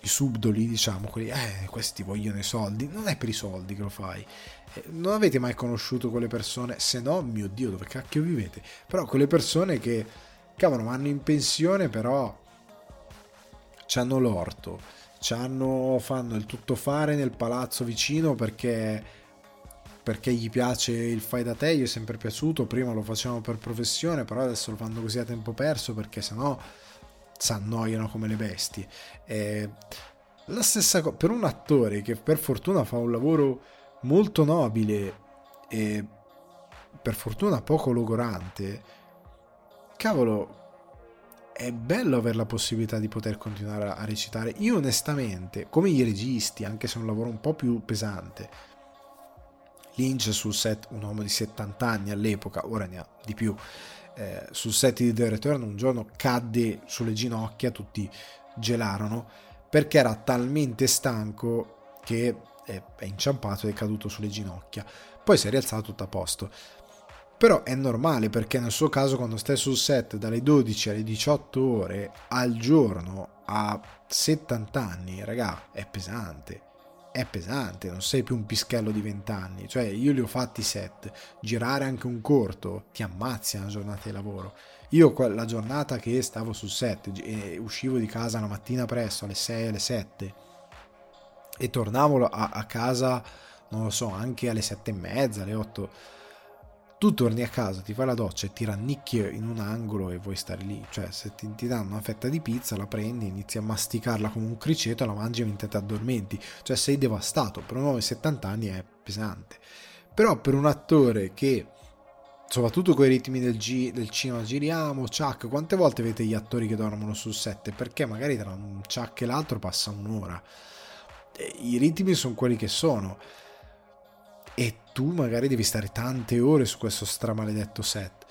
i subdoli, diciamo, quelli, eh, questi vogliono i soldi, non è per i soldi che lo fai. Eh, non avete mai conosciuto quelle persone, se no, mio Dio, dove cacchio vivete? Però quelle persone che, cavolo, vanno in pensione, però hanno l'orto, c'hanno, fanno il tuttofare nel palazzo vicino perché perché gli piace il fai da te, gli è sempre piaciuto, prima lo facevano per professione, però adesso lo fanno così a tempo perso perché sennò si annoiano come le bestie. E la stessa cosa per un attore che per fortuna fa un lavoro molto nobile e per fortuna poco logorante, cavolo, è bello avere la possibilità di poter continuare a recitare. Io onestamente, come i registi, anche se è un lavoro un po' più pesante, Lynch sul set, un uomo di 70 anni all'epoca, ora ne ha di più, eh, sul set di The Return un giorno cadde sulle ginocchia, tutti gelarono, perché era talmente stanco che è, è inciampato ed è caduto sulle ginocchia. Poi si è rialzato tutto a posto. Però è normale perché nel suo caso quando stai sul set dalle 12 alle 18 ore al giorno a 70 anni, raga, è pesante è pesante, non sei più un pischello di 20 anni, cioè io li ho fatti set, girare anche un corto ti ammazzi una giornata di lavoro. Io la giornata che stavo sul set e uscivo di casa la mattina presto alle 6, alle 7 e tornavo a, a casa, non lo so, anche alle 7 e mezza, alle 8 tu torni a casa, ti fai la doccia e ti rannicchi in un angolo e vuoi stare lì. Cioè, se ti, ti danno una fetta di pizza, la prendi, inizi a masticarla come un criceto, la mangi mentre ti addormenti. Cioè, sei devastato. Per un uomo di 70 anni è pesante. Però per un attore che, soprattutto con i ritmi del, G, del cinema, giriamo, Chuck, quante volte vedete gli attori che dormono sul set? Perché magari tra un Chuck e l'altro passa un'ora. E I ritmi sono quelli che sono e tu magari devi stare tante ore su questo stramaledetto set.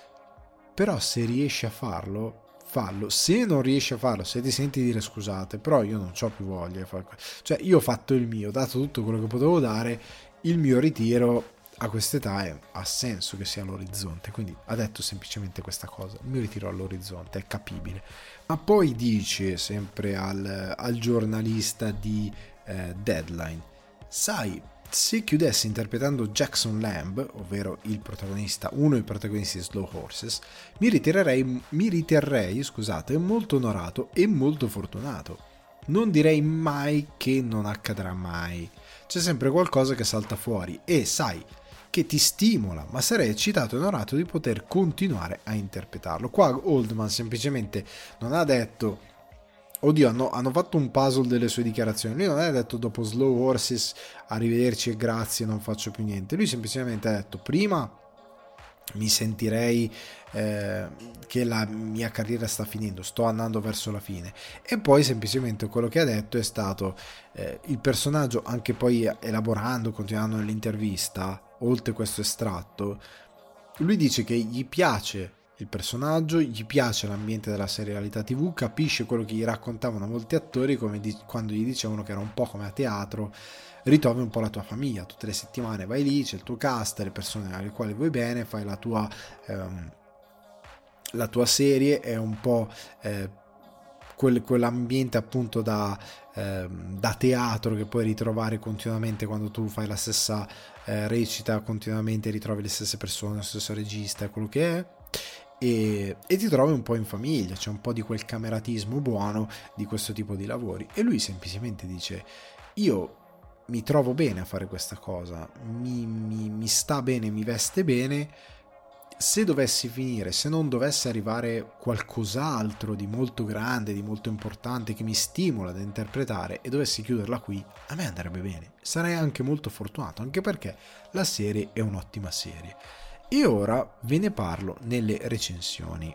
Però se riesci a farlo, fallo. Se non riesci a farlo, se ti senti dire scusate, però io non ho più voglia di fare Cioè, io ho fatto il mio, ho dato tutto quello che potevo dare, il mio ritiro a quest'età è, ha senso che sia all'orizzonte, quindi ha detto semplicemente questa cosa, il mio ritiro all'orizzonte, è capibile. Ma poi dice sempre al, al giornalista di eh, Deadline, sai, se chiudessi interpretando Jackson Lamb, ovvero il protagonista, uno dei protagonisti di Slow Horses, mi riterrei, mi riterrei scusate, molto onorato e molto fortunato. Non direi mai che non accadrà mai. C'è sempre qualcosa che salta fuori e sai che ti stimola, ma sarei eccitato e onorato di poter continuare a interpretarlo. Qua Oldman semplicemente non ha detto Oddio, hanno, hanno, fatto un puzzle delle sue dichiarazioni. Lui non ha detto dopo Slow Horses, arrivederci e grazie, non faccio più niente. Lui semplicemente ha detto prima mi sentirei eh, che la mia carriera sta finendo, sto andando verso la fine. E poi semplicemente quello che ha detto è stato eh, il personaggio, anche poi elaborando, continuando nell'intervista, oltre questo estratto, lui dice che gli piace il personaggio, gli piace l'ambiente della serialità tv, capisce quello che gli raccontavano molti attori di, quando gli dicevano che era un po' come a teatro, ritrovi un po' la tua famiglia, tutte le settimane vai lì, c'è il tuo cast, le persone alle quali vuoi bene, fai la tua, ehm, la tua serie, è un po' eh, quel, quell'ambiente appunto da, ehm, da, teatro che puoi ritrovare continuamente quando tu fai la stessa eh, recita, continuamente ritrovi le stesse persone, lo stesso regista, quello che è e, e, ti trovi un po' in famiglia, c'è un po' di quel cameratismo buono di questo tipo di lavori e lui semplicemente dice io mi trovo bene a fare questa cosa, mi, mi, mi sta bene, mi veste bene, se dovessi finire, se non dovesse arrivare qualcos'altro di molto grande, di molto importante che mi stimola ad interpretare e dovessi chiuderla qui, a me andrebbe bene. Sarei anche molto fortunato, anche perché la serie è un'ottima serie. E ora ve ne parlo nelle recensioni.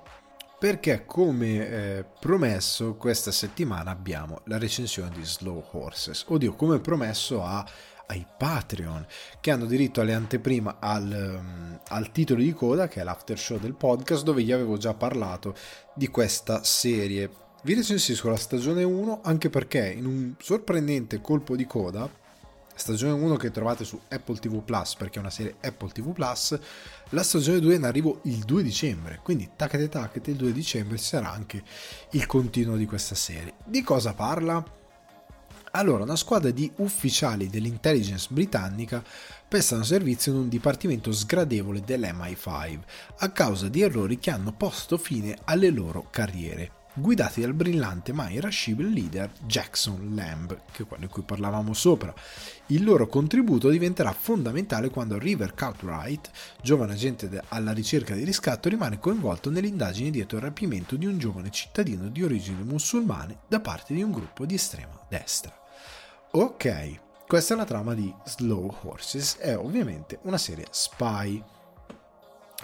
perché come eh, promesso questa settimana abbiamo la recensione di Slow Horses. Oddio, come promesso a, ai Patreon che hanno diritto alle anteprima al, um, al titolo di coda che è l'after show del podcast dove gli avevo già parlato di questa serie. Vi recensisco la stagione 1 anche perché in un sorprendente colpo di coda stagione 1 che trovate su Apple TV Plus perché è una serie Apple TV Plus la stagione 2 è in arrivo il 2 dicembre quindi tacchete tacchete il 2 dicembre sarà anche il continuo di questa serie di cosa parla? allora una squadra di ufficiali dell'intelligence britannica prestano servizio in un dipartimento sgradevole dell'MI5 a causa di errori che hanno posto fine alle loro carriere guidati dal brillante ma irascibile leader Jackson Lamb, che è quello di cui parlavamo sopra. Il loro contributo diventerà fondamentale quando River Cartwright, giovane agente alla ricerca di riscatto, rimane coinvolto nelle indagini dietro il rapimento di un giovane cittadino di origini musulmane da parte di un gruppo di estrema destra. Ok, questa è la trama di Slow Horses, è ovviamente una serie spy.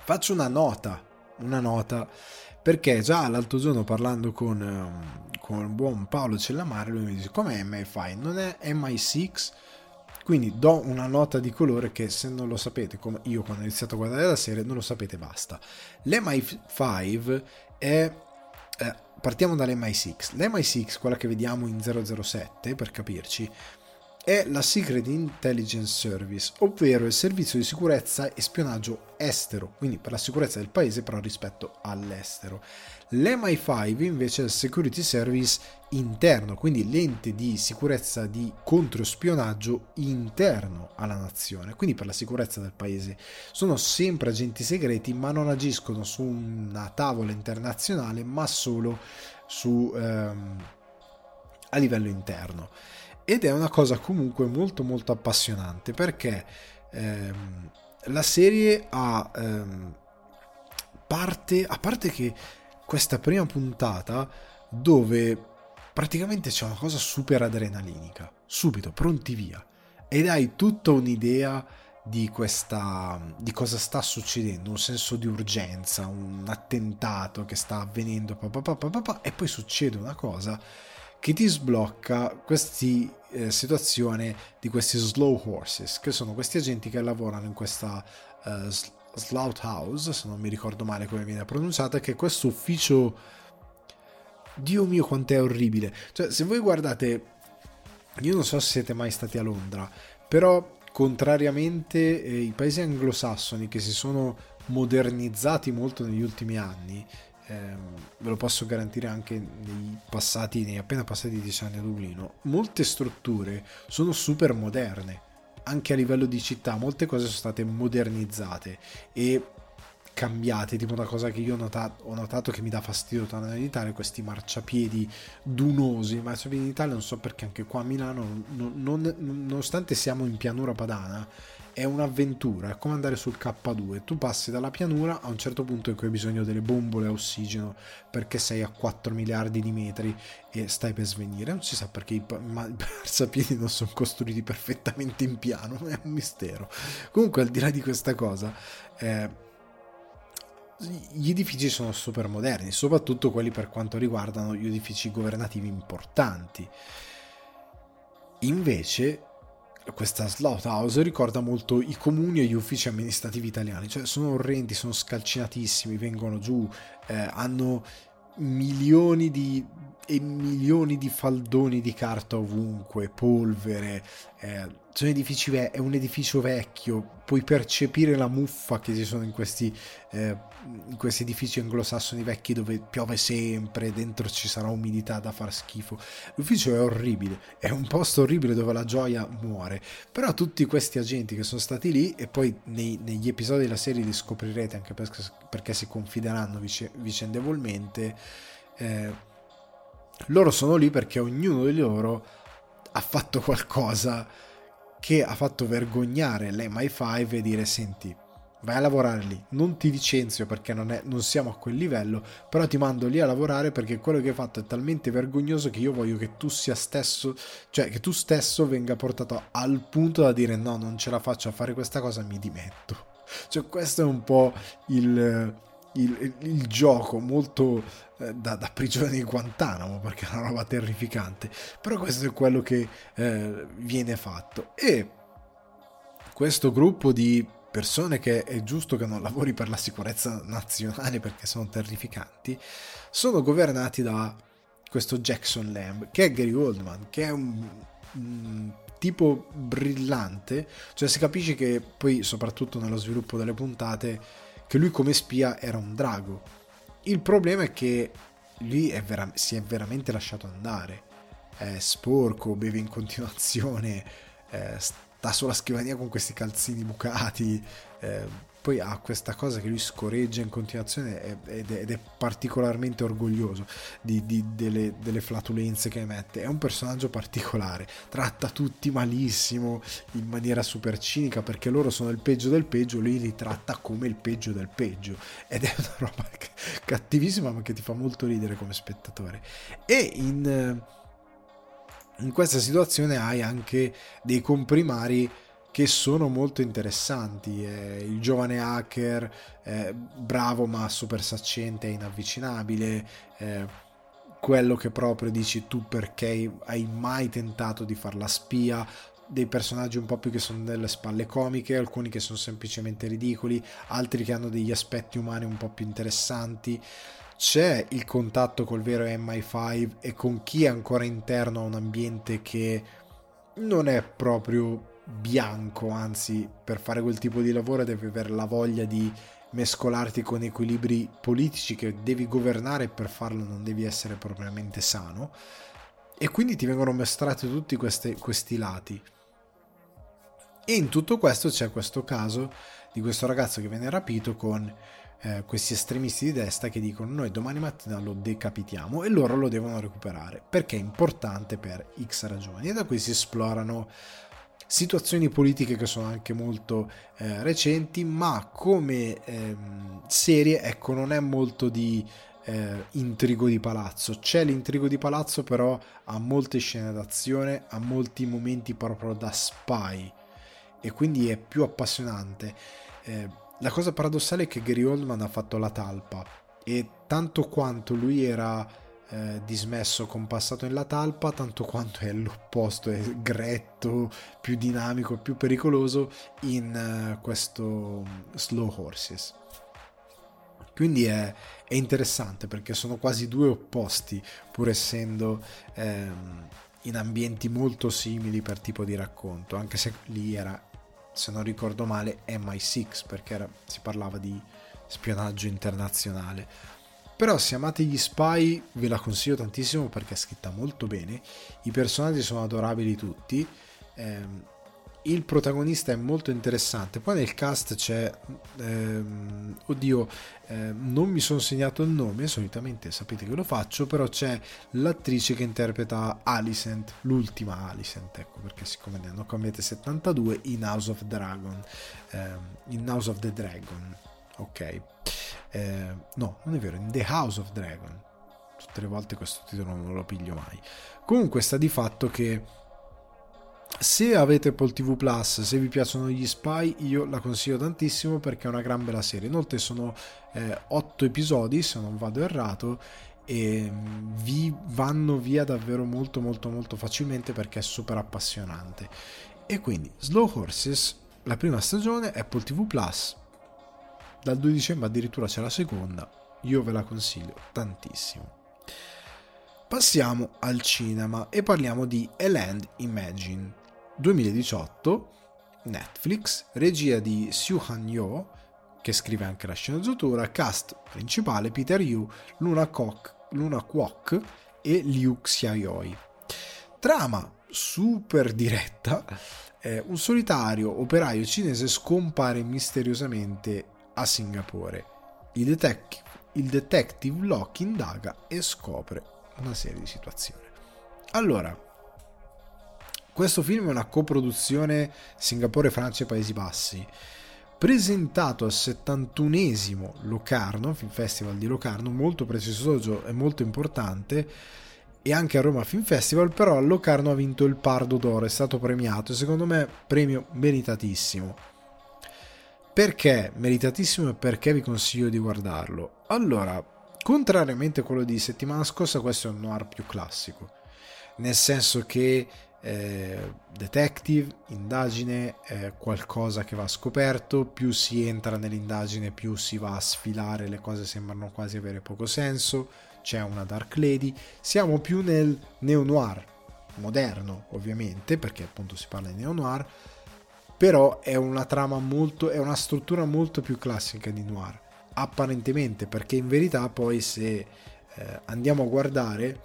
Faccio una nota, una nota perché già l'altro giorno parlando con, ehm, con il buon Paolo Cellamare lui mi dice com'è MI5 non è MI6 quindi do una nota di colore che se non lo sapete come io quando ho iniziato a guardare la serie non lo sapete basta. l'MI5 è eh, partiamo dall'MI6 l'MI6 quella che vediamo in 007 per capirci è la Secret Intelligence Service, ovvero il servizio di sicurezza e spionaggio estero, quindi per la sicurezza del paese però rispetto all'estero. L'MI5 invece è il Security Service interno, quindi l'ente di sicurezza di controspionaggio interno alla nazione, quindi per la sicurezza del paese. Sono sempre agenti segreti, ma non agiscono su una tavola internazionale, ma solo su, ehm, a livello interno ed è una cosa comunque molto molto appassionante perché ehm, la serie ha ehm, parte a parte che questa prima puntata dove praticamente c'è una cosa super adrenalinica subito pronti via ed hai tutta un'idea di questa di cosa sta succedendo un senso di urgenza un attentato che sta avvenendo pa, pa, pa, e poi succede una cosa che ti sblocca questa eh, situazione di questi slow horses, che sono questi agenti che lavorano in questa uh, slaughterhouse, se non mi ricordo male come viene pronunciata, che è questo ufficio... Dio mio quanto è orribile. Cioè, se voi guardate... Io non so se siete mai stati a Londra, però contrariamente eh, i paesi anglosassoni che si sono modernizzati molto negli ultimi anni, ehm, ve lo posso garantire anche nei passati, nei appena passati dieci anni a Dublino, molte strutture sono super moderne, anche a livello di città, molte cose sono state modernizzate e cambiate, tipo una cosa che io ho notato, ho notato che mi dà fastidio tornare in Italia, questi marciapiedi dunosi, marciapiedi in Italia non so perché anche qua a Milano, non, non, nonostante siamo in pianura padana, è un'avventura, è come andare sul K2. Tu passi dalla pianura a un certo punto in cui hai bisogno delle bombole a ossigeno perché sei a 4 miliardi di metri e stai per svenire. Non si sa perché i marciapiedi non sono costruiti perfettamente in piano, è un mistero. Comunque, al di là di questa cosa, eh, gli edifici sono super moderni, soprattutto quelli per quanto riguardano gli edifici governativi importanti. Invece questa slaughterhouse ricorda molto i comuni e gli uffici amministrativi italiani, cioè sono orrendi, sono scalcinatissimi, vengono giù, eh, hanno milioni di e milioni di faldoni di carta ovunque, polvere, eh, sono edifici ve- è un edificio vecchio, puoi percepire la muffa che ci sono in questi, eh, in questi edifici anglosassoni vecchi dove piove sempre, dentro ci sarà umidità da far schifo. L'ufficio è orribile, è un posto orribile dove la gioia muore, però tutti questi agenti che sono stati lì e poi nei, negli episodi della serie li scoprirete anche perché, perché si confideranno vice- vicendevolmente. Eh, loro sono lì perché ognuno di loro ha fatto qualcosa che ha fatto vergognare l'MI5 e dire senti vai a lavorare lì. Non ti licenzio perché non, è, non, siamo a quel livello però ti mando lì a lavorare perché quello che hai fatto è talmente vergognoso che io voglio che tu sia stesso cioè che tu stesso venga portato al punto da dire no non ce la faccio a fare questa cosa mi dimetto. Cioè questo è un po' il il, il gioco molto eh, da, da, prigione di Guantanamo perché è una roba terrificante. Però questo è quello che eh, viene fatto. E questo gruppo di persone che è giusto che non lavori per la sicurezza nazionale perché sono terrificanti sono governati da questo Jackson Lamb che è Gary Oldman che è un, un tipo brillante cioè si capisce che poi soprattutto nello sviluppo delle puntate che lui come spia era un drago. Il problema è che lui è vera- si è veramente lasciato andare. È sporco, beve in continuazione, eh, sta sulla scrivania con questi calzini bucati. Eh, poi ha questa cosa che lui scorreggia in continuazione ed è, particolarmente orgoglioso di, di, delle, delle, flatulenze che emette. È un personaggio particolare, tratta tutti malissimo in maniera super cinica perché loro sono il peggio del peggio, lui li tratta come il peggio del peggio ed è una roba cattivissima ma che ti fa molto ridere come spettatore. E in, in questa situazione hai anche dei comprimari che sono molto interessanti. Eh, il giovane hacker, eh, bravo ma super saccente e inavvicinabile, eh, quello che proprio dici tu perché hai mai tentato di far la spia, dei personaggi un po' più che sono delle spalle comiche, alcuni che sono semplicemente ridicoli, altri che hanno degli aspetti umani un po' più interessanti. C'è il contatto col vero MI5 e con chi è ancora interno a un ambiente che non è proprio bianco, anzi per fare quel tipo di lavoro devi avere la voglia di mescolarti con equilibri politici che devi governare e per farlo non devi essere propriamente sano. E quindi ti vengono mostrati tutti questi, questi lati. E in tutto questo c'è questo caso di questo ragazzo che viene rapito con eh, questi estremisti di destra che dicono noi domani mattina lo decapitiamo e loro lo devono recuperare perché è importante per X ragioni e da qui si esplorano situazioni politiche che sono anche molto eh, recenti, ma come ehm, serie, ecco, non è molto di eh, intrigo di palazzo. C'è l'intrigo di palazzo, però ha molte scene d'azione, ha molti momenti proprio da spy e quindi è più appassionante. Eh, la cosa paradossale è che Gary Oldman ha fatto la talpa e tanto quanto lui era eh, dismesso compassato nella talpa, tanto quanto è l'opposto, è gretto, più dinamico, più pericoloso in uh, questo Slow Horses. Quindi è, è, interessante perché sono quasi due opposti, pur essendo ehm, in ambienti molto simili per tipo di racconto, anche se lì era, se non ricordo male, MI6 perché era, si parlava di spionaggio internazionale. Però se amate gli spy ve la consiglio tantissimo perché è scritta molto bene, i personaggi sono adorabili tutti, ehm, il protagonista è molto interessante, poi nel cast c'è, ehm, oddio, eh, non mi sono segnato il nome, solitamente sapete che lo faccio, però c'è l'attrice che interpreta Alicent, l'ultima Alicent, ecco perché siccome ne hanno cambiate 72 in House of Dragon, ehm, in House of the Dragon, ok eh, no, non è vero, in The House of Dragon. Tutte le volte questo titolo non lo piglio mai. Comunque sta di fatto che se avete Apple TV Plus, se vi piacciono gli spy, io la consiglio tantissimo perché è una gran bella serie. Inoltre sono eh, 8 episodi, se non vado errato, e mm, vi vanno via davvero molto molto molto facilmente perché è super appassionante. E quindi Slow Horses, la prima stagione, Apple TV Plus, dal 2 dicembre addirittura c'è la seconda, io ve la consiglio tantissimo. Passiamo al cinema e parliamo di A Land Imagine 2018, Netflix, regia di Soo Han-yo, che scrive anche la sceneggiatura, cast principale Peter Yu, Luna, Kok, Luna Kwok e Liu Xiaoyoi. Trama super diretta, eh, un solitario operaio cinese scompare misteriosamente a Singapore. Il detective, il detective Locke indaga e scopre una serie di situazioni. Allora, questo film è una coproduzione Singapore, Francia e Paesi Bassi, presentato al 71esimo Locarno, Film Festival di Locarno, molto prestigioso e molto importante, e anche a Roma Film Festival, però a Locarno ha vinto il Pardo d'Oro, è stato premiato e secondo me premio meritatissimo Perché meritatissimo e perché vi consiglio di guardarlo? Allora, contrariamente a quello di settimana scorsa, questo è un noir più classico, nel senso che eh, detective, indagine, è qualcosa che va scoperto, più si entra nell'indagine più si va a sfilare, le cose sembrano quasi avere poco senso, c'è una Dark Lady, siamo più nel neo-noir, moderno ovviamente, perché appunto si parla di neo-noir, però è una trama molto, è una struttura molto più classica di noir, apparentemente, perché in verità poi se eh, andiamo a guardare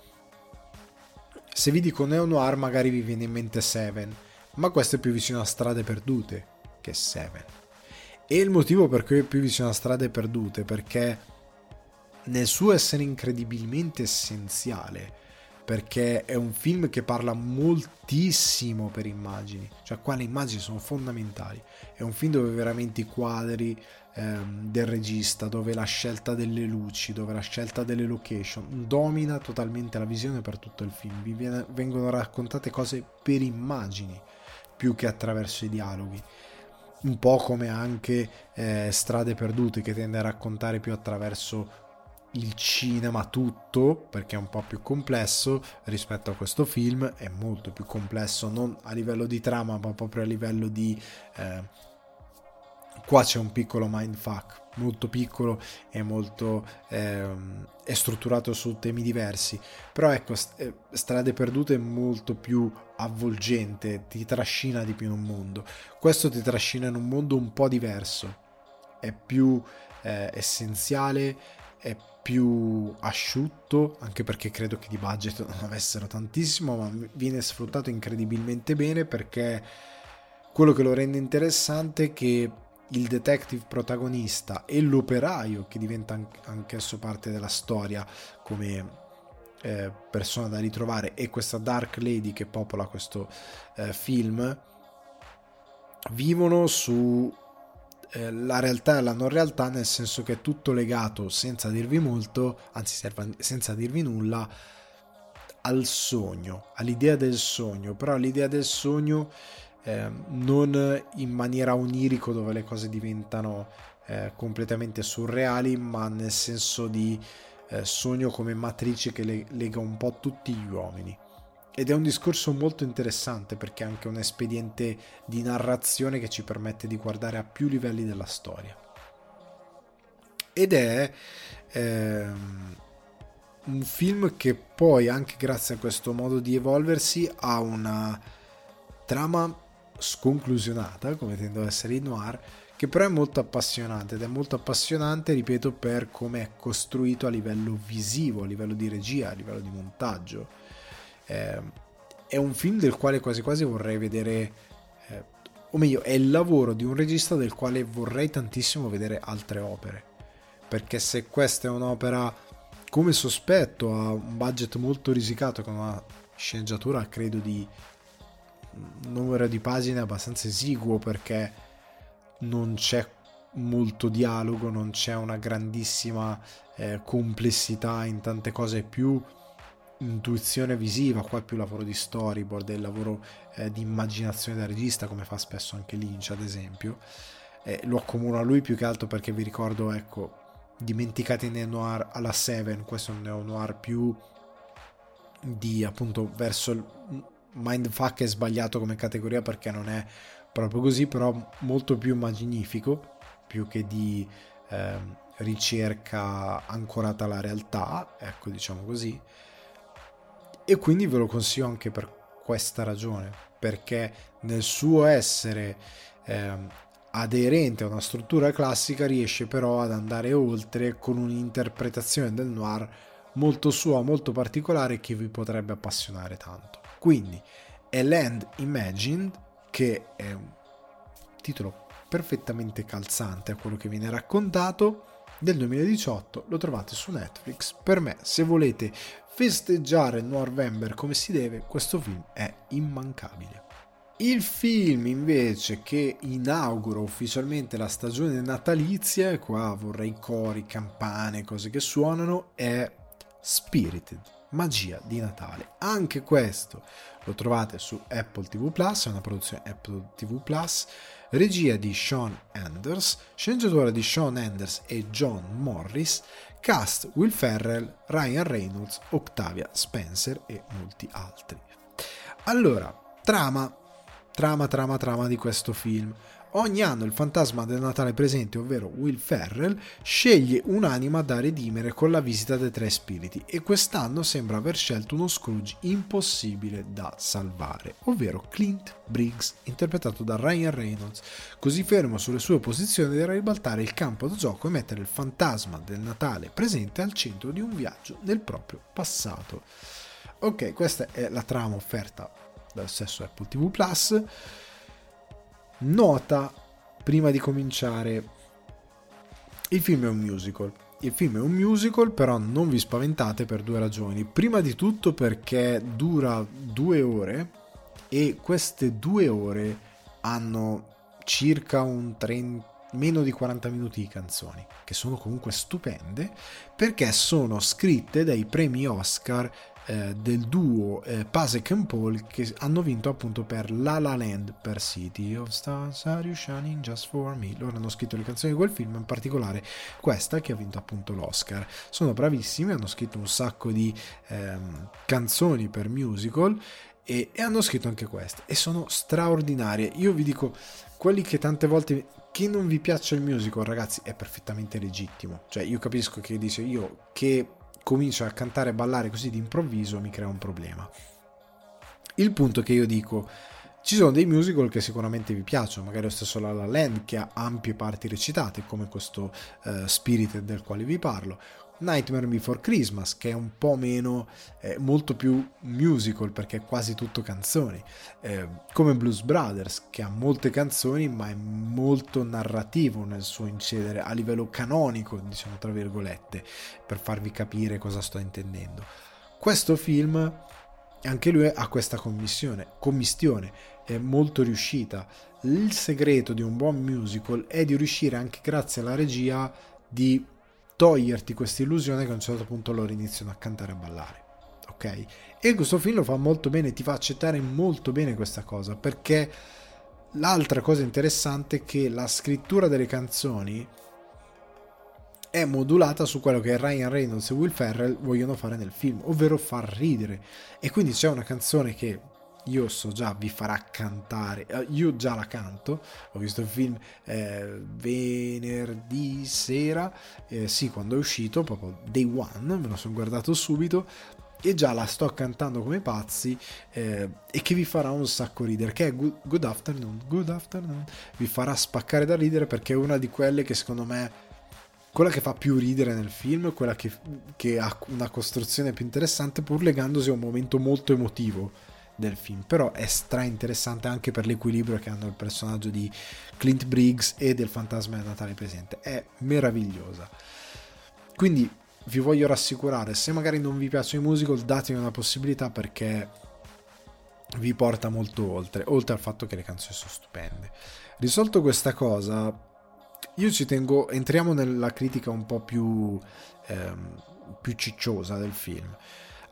se vi dico neo noir magari vi viene in mente Seven, ma questo è più vicino a Strade Perdute che Seven. E il motivo per cui è più vicino a Strade Perdute è perché nel suo essere incredibilmente essenziale, perché è un film che parla moltissimo per immagini, cioè qua le immagini sono fondamentali, è un film dove veramente i quadri, ehm, del regista, dove la scelta delle luci, dove la scelta delle location domina totalmente la visione per tutto il film. Vi viene, vengono raccontate cose per immagini più che attraverso i dialoghi. Un po' come anche eh, Strade Perdute che tende a raccontare più attraverso il cinema tutto perché è un po' più complesso rispetto a questo film è molto più complesso non a livello di trama ma proprio a livello di eh, Qua c'è un piccolo mindfuck, molto piccolo e molto ehm, è strutturato su temi diversi. Però ecco, eh, Strade Perdute è molto più avvolgente, ti trascina di più in un mondo. Questo ti trascina in un mondo un po' diverso, è più eh, essenziale, è più asciutto, anche perché credo che di budget non avessero tantissimo, ma viene sfruttato incredibilmente bene perché quello che lo rende interessante è che il detective protagonista e l'operaio che diventa anch'esso parte della storia come eh, persona da ritrovare e questa Dark Lady che popola questo eh, film vivono su eh, la realtà e la non realtà nel senso che è tutto legato senza dirvi molto anzi senza dirvi nulla al sogno all'idea del sogno. Però l'idea del sogno eh, non in maniera onirico dove le cose diventano eh, completamente surreali, ma nel senso di eh, sogno come matrice che le, lega un po' tutti gli uomini. Ed è un discorso molto interessante perché è anche un espediente di narrazione che ci permette di guardare a più livelli della storia. Ed è ehm, un film che poi, anche grazie a questo modo di evolversi, ha una trama sconclusionata, come tendo ad essere i noir, che però è molto appassionante ed è molto appassionante, ripeto, per come è costruito a livello visivo, a livello di regia, a livello di montaggio. Eh, è un film del quale quasi quasi vorrei vedere, eh, o meglio, è il lavoro di un regista del quale vorrei tantissimo vedere altre opere. Perché se questa è un'opera, come sospetto, ha un budget molto risicato, con una sceneggiatura credo di numero di pagine abbastanza esiguo perché non c'è molto dialogo, non c'è una grandissima eh, complessità in tante cose, più intuizione visiva, qua è più lavoro di storyboard, è il lavoro eh, di immaginazione da regista come fa spesso anche Lynch ad esempio. Eh, lo accomuno a lui più che altro perché vi ricordo, ecco, dimenticati nel noir alla Seven, questo è un neo noir più di appunto verso mindfuck è sbagliato come categoria perché non è proprio così, però molto più magnifico, più che di eh, ricerca ancorata alla realtà, ecco diciamo così. E quindi ve lo consiglio anche per questa ragione, perché nel suo essere eh, aderente a una struttura classica riesce però ad andare oltre con un'interpretazione del noir molto sua, molto particolare che vi potrebbe appassionare tanto. Quindi è Land Imagined, che è un titolo perfettamente calzante a quello che viene raccontato, del 2018, lo trovate su Netflix. Per me, se volete festeggiare November come si deve, questo film è immancabile. Il film invece che inaugura ufficialmente la stagione natalizia, e qua vorrei cori, campane, cose che suonano, è Spirited Magia di Natale. Anche questo lo trovate su Apple TV Plus, è una produzione Apple TV Plus, regia di Sean Anders, sceneggiatura di Sean Anders e John Morris, cast Will Ferrell, Ryan Reynolds, Octavia Spencer e molti altri. Allora, trama, trama, trama, trama di questo film. Ogni anno il fantasma del Natale presente, ovvero Will Ferrell, sceglie un'anima da redimere con la visita dei tre spiriti e quest'anno sembra aver scelto uno Scrooge impossibile da salvare, ovvero Clint Briggs, interpretato da Ryan Reynolds, così fermo sulle sue posizioni da ribaltare il campo da gioco e mettere il fantasma del Natale presente al centro di un viaggio nel proprio passato. Ok, questa è la trama offerta dal stesso Apple TV Plus. Nota prima di cominciare: il film è un musical. Il film è un musical, però non vi spaventate per due ragioni. Prima di tutto perché dura due ore e queste due ore hanno circa un 30 meno di 40 minuti di canzoni, che sono comunque stupende perché sono scritte dai premi Oscar eh, del duo eh, Pasek and Paul che hanno vinto appunto per La La Land per City of Stars Are You Shining Just For Me? Loro hanno scritto le canzoni di quel film in particolare questa che ha vinto appunto l'Oscar. Sono bravissimi hanno scritto un sacco di ehm, canzoni per musical e, e hanno scritto anche queste e sono straordinarie. Io vi dico quelli che tante volte che non vi piaccia il musical ragazzi è perfettamente legittimo. Cioè io capisco che dice io che comincio a cantare e ballare così d'improvviso mi crea un problema. Il punto che io dico, ci sono dei musical che sicuramente vi piacciono, magari lo stesso La La Land che ha ampie parti recitate, come questo uh, Spirit del quale vi parlo, Nightmare Before Christmas, che è un po' meno, eh, molto più musical perché è quasi tutto canzoni, eh, come Blues Brothers, che ha molte canzoni ma è molto narrativo nel suo incedere a livello canonico, diciamo tra virgolette, per farvi capire cosa sto intendendo. Questo film, anche lui ha questa commissione, commistione, è molto riuscita. Il segreto di un buon musical è di riuscire anche grazie alla regia di toglierti questa illusione che a un certo punto loro iniziano a cantare e a ballare. Ok? E questo film lo fa molto bene, ti fa accettare molto bene questa cosa, perché l'altra cosa interessante è che la scrittura delle canzoni è modulata su quello che Ryan Reynolds e Will Ferrell vogliono fare nel film, ovvero far ridere. E quindi c'è una canzone che io so già vi farà cantare, eh, io già la canto, ho visto il film eh, venerdì sera, eh, sì quando è uscito, proprio day one, me lo sono guardato subito e già la sto cantando come pazzi eh, e che vi farà un sacco ridere, che è good, good Afternoon, Good Afternoon, vi farà spaccare da ridere perché è una di quelle che secondo me quella che fa più ridere nel film, quella che, che, ha una costruzione più interessante, pur legandosi a un momento molto emotivo del film, però è stra interessante anche per l'equilibrio che hanno il personaggio di Clint Briggs e del fantasma del Natale presente, è meravigliosa. Quindi vi voglio rassicurare, se magari non vi piacciono i musical, datemi una possibilità perché vi porta molto oltre, oltre al fatto che le canzoni sono stupende. Risolto questa cosa, io ci tengo, entriamo nella critica un po' più, ehm, più cicciosa del film.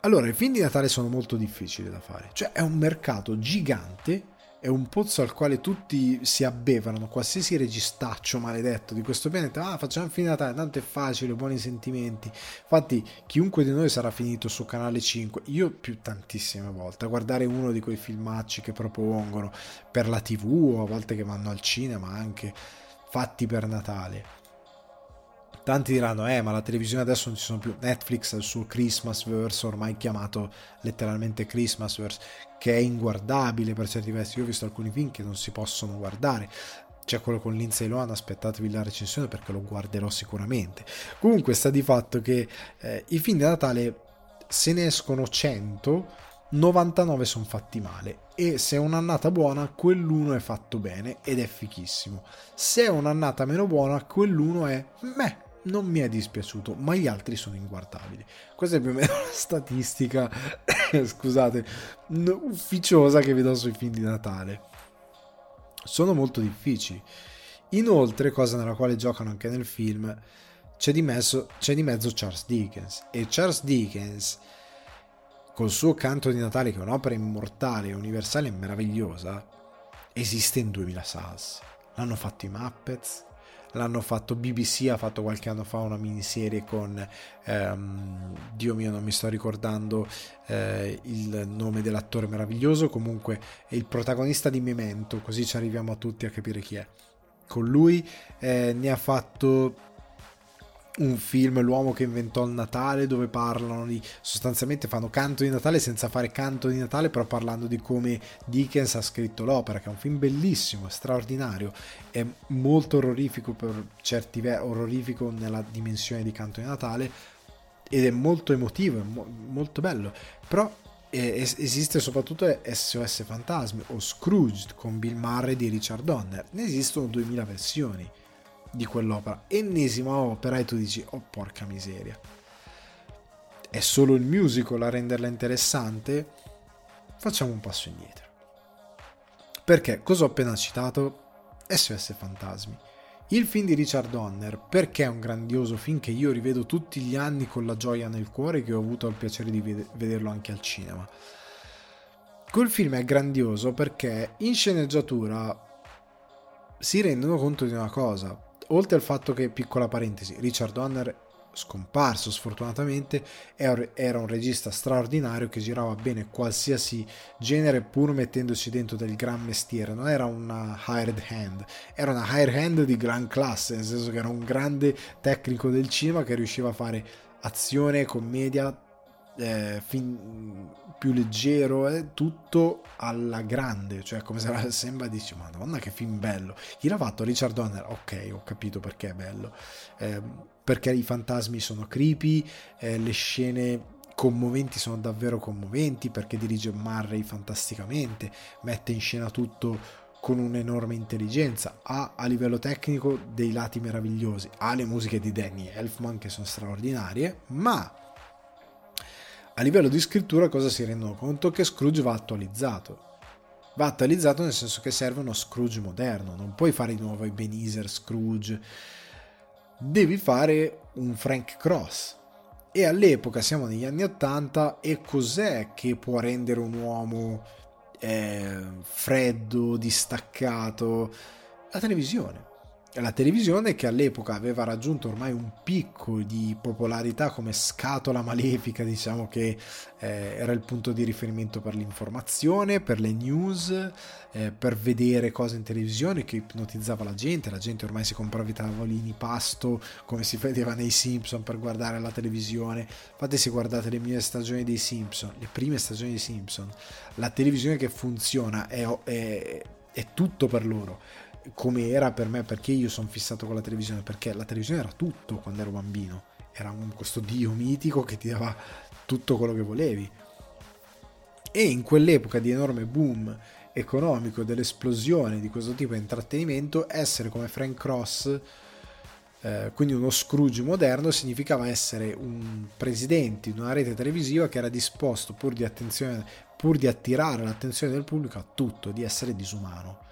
Allora, i film di Natale sono molto difficili da fare, cioè è un mercato gigante, è un pozzo al quale tutti si abbeverano, qualsiasi registaccio maledetto di questo pianeta, ah facciamo di Natale, tanto è facile, buoni sentimenti. Infatti chiunque di noi sarà finito su Canale 5, io più tantissime volte, a guardare uno di quei filmacci che propongono per la tv o a volte che vanno al cinema anche fatti per Natale Tanti diranno, eh, ma la televisione adesso non ci sono più. Netflix ha il suo Christmasverse, ormai chiamato letteralmente Christmasverse, che è inguardabile per certi versi. Io ho visto alcuni film che non si possono guardare. C'è quello con Lindsay Lohan, aspettatevi la recensione perché lo guarderò sicuramente. Comunque sta di fatto che eh, i film di Natale se ne escono 100, 99 sono fatti male e se è un'annata buona quell'uno è fatto bene ed è fichissimo. Se è un'annata meno buona quell'uno è meh non mi è dispiaciuto, ma gli altri sono inguardabili. Questa è più o meno la statistica, scusate, ufficiosa che vi do sui film di Natale. Sono molto difficili. Inoltre, cosa nella quale giocano anche nel film, c'è di, mezzo, c'è di mezzo Charles Dickens. E Charles Dickens col suo canto di Natale, che è un'opera immortale, universale e meravigliosa, esiste in 2000 SAS. L'hanno fatto i Muppets, l'hanno fatto BBC, ha fatto qualche anno fa una miniserie con, ehm, Dio mio non mi sto ricordando eh, il nome dell'attore meraviglioso, comunque è il protagonista di Memento, così ci arriviamo a tutti a capire chi è. Con lui eh, ne ha fatto un film, L'uomo che inventò il Natale, dove parlano di sostanzialmente fanno canto di Natale senza fare canto di Natale, però parlando di come Dickens ha scritto l'opera, che è un film bellissimo, straordinario, è molto orrorifico per certi versi, orrorifico nella dimensione di canto di Natale ed è molto emotivo, è mo- molto bello, però esiste soprattutto SOS Fantasmi o Scrooge con Bill Murray di Richard Donner, ne esistono 2000 versioni di quell'opera. Ennesima opera e tu dici, oh porca miseria. È solo il musical a renderla interessante? Facciamo un passo indietro. Perché cosa ho appena citato? SOS Fantasmi. Il film di Richard Donner, perché è un grandioso film che io rivedo tutti gli anni con la gioia nel cuore che ho avuto il piacere di vederlo anche al cinema. Quel film è grandioso perché in sceneggiatura si rendono conto di una cosa, oltre al fatto che, piccola parentesi, Richard Donner scomparso sfortunatamente era un regista straordinario che girava bene qualsiasi genere pur mettendosi dentro del gran mestiere. Non era una hired hand era una hired hand di gran classe nel senso che era un grande tecnico del cinema che riusciva a fare azione commedia eh, fin, più leggero, eh, tutto alla grande, cioè come se sembra dici madonna che film bello. Chi l'ha fatto? Richard Donner, ok, ho capito perché è bello, eh, perché i fantasmi sono creepy, eh, le scene commoventi sono davvero commoventi, perché dirige Murray fantasticamente, mette in scena tutto con un'enorme intelligenza, ha a livello tecnico dei lati meravigliosi, ha le musiche di Danny Elfman che sono straordinarie, ma a livello di scrittura cosa si rendono conto? Che Scrooge va attualizzato. Va attualizzato nel senso che serve uno Scrooge moderno, non puoi fare di nuovo i Beneazer Scrooge, devi fare un Frank Cross. E all'epoca siamo negli anni 80 e cos'è che può rendere un uomo eh, freddo, distaccato? La televisione la televisione che all'epoca aveva raggiunto ormai un picco di popolarità come scatola malefica, diciamo che eh, era il punto di riferimento per l'informazione, per le news, eh, per vedere cose in televisione che ipnotizzava la gente, la gente ormai si comprava i tavolini pasto come si vedeva nei Simpson per guardare la televisione. Infatti se guardate le mie stagioni dei Simpson, le prime stagioni dei Simpson, la televisione che funziona è, è, è tutto per loro come era per me, perché io sono fissato con la televisione, perché la televisione era tutto quando ero bambino, era un, questo dio mitico che ti dava tutto quello che volevi. E in quell'epoca di enorme boom economico, dell'esplosione di questo tipo di intrattenimento, essere come Frank Cross, eh, quindi uno Scrooge moderno, significava essere un presidente di una rete televisiva che era disposto, pur di, pur di attirare l'attenzione del pubblico, a tutto, di essere disumano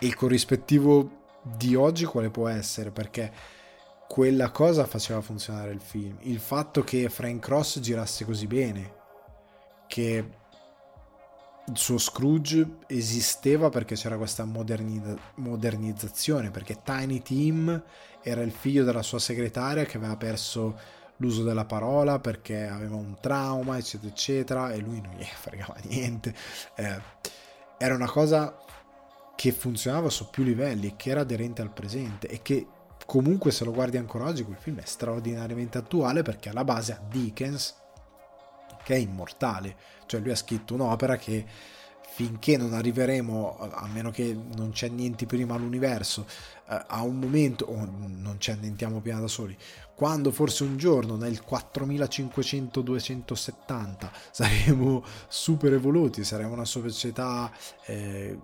e il corrispettivo di oggi quale può essere? Perché quella cosa faceva funzionare il film. Il fatto che Frank Cross girasse così bene, che il suo Scrooge esisteva perché c'era questa modernizza- modernizzazione, perché Tiny Tim era il figlio della sua segretaria che aveva perso l'uso della parola perché aveva un trauma, eccetera, eccetera, e lui non gli fregava niente. Eh, era una cosa che funzionava su più livelli e che era aderente al presente e che comunque se lo guardi ancora oggi quel film è straordinariamente attuale perché alla base ha Dickens che è immortale, cioè lui ha scritto un'opera che finché non arriveremo, a meno che non c'è niente prima all'universo, eh, a un momento, o non ci annientiamo prima da soli, quando forse un giorno nel 4500-270 saremo super evoluti, saremo una società eh,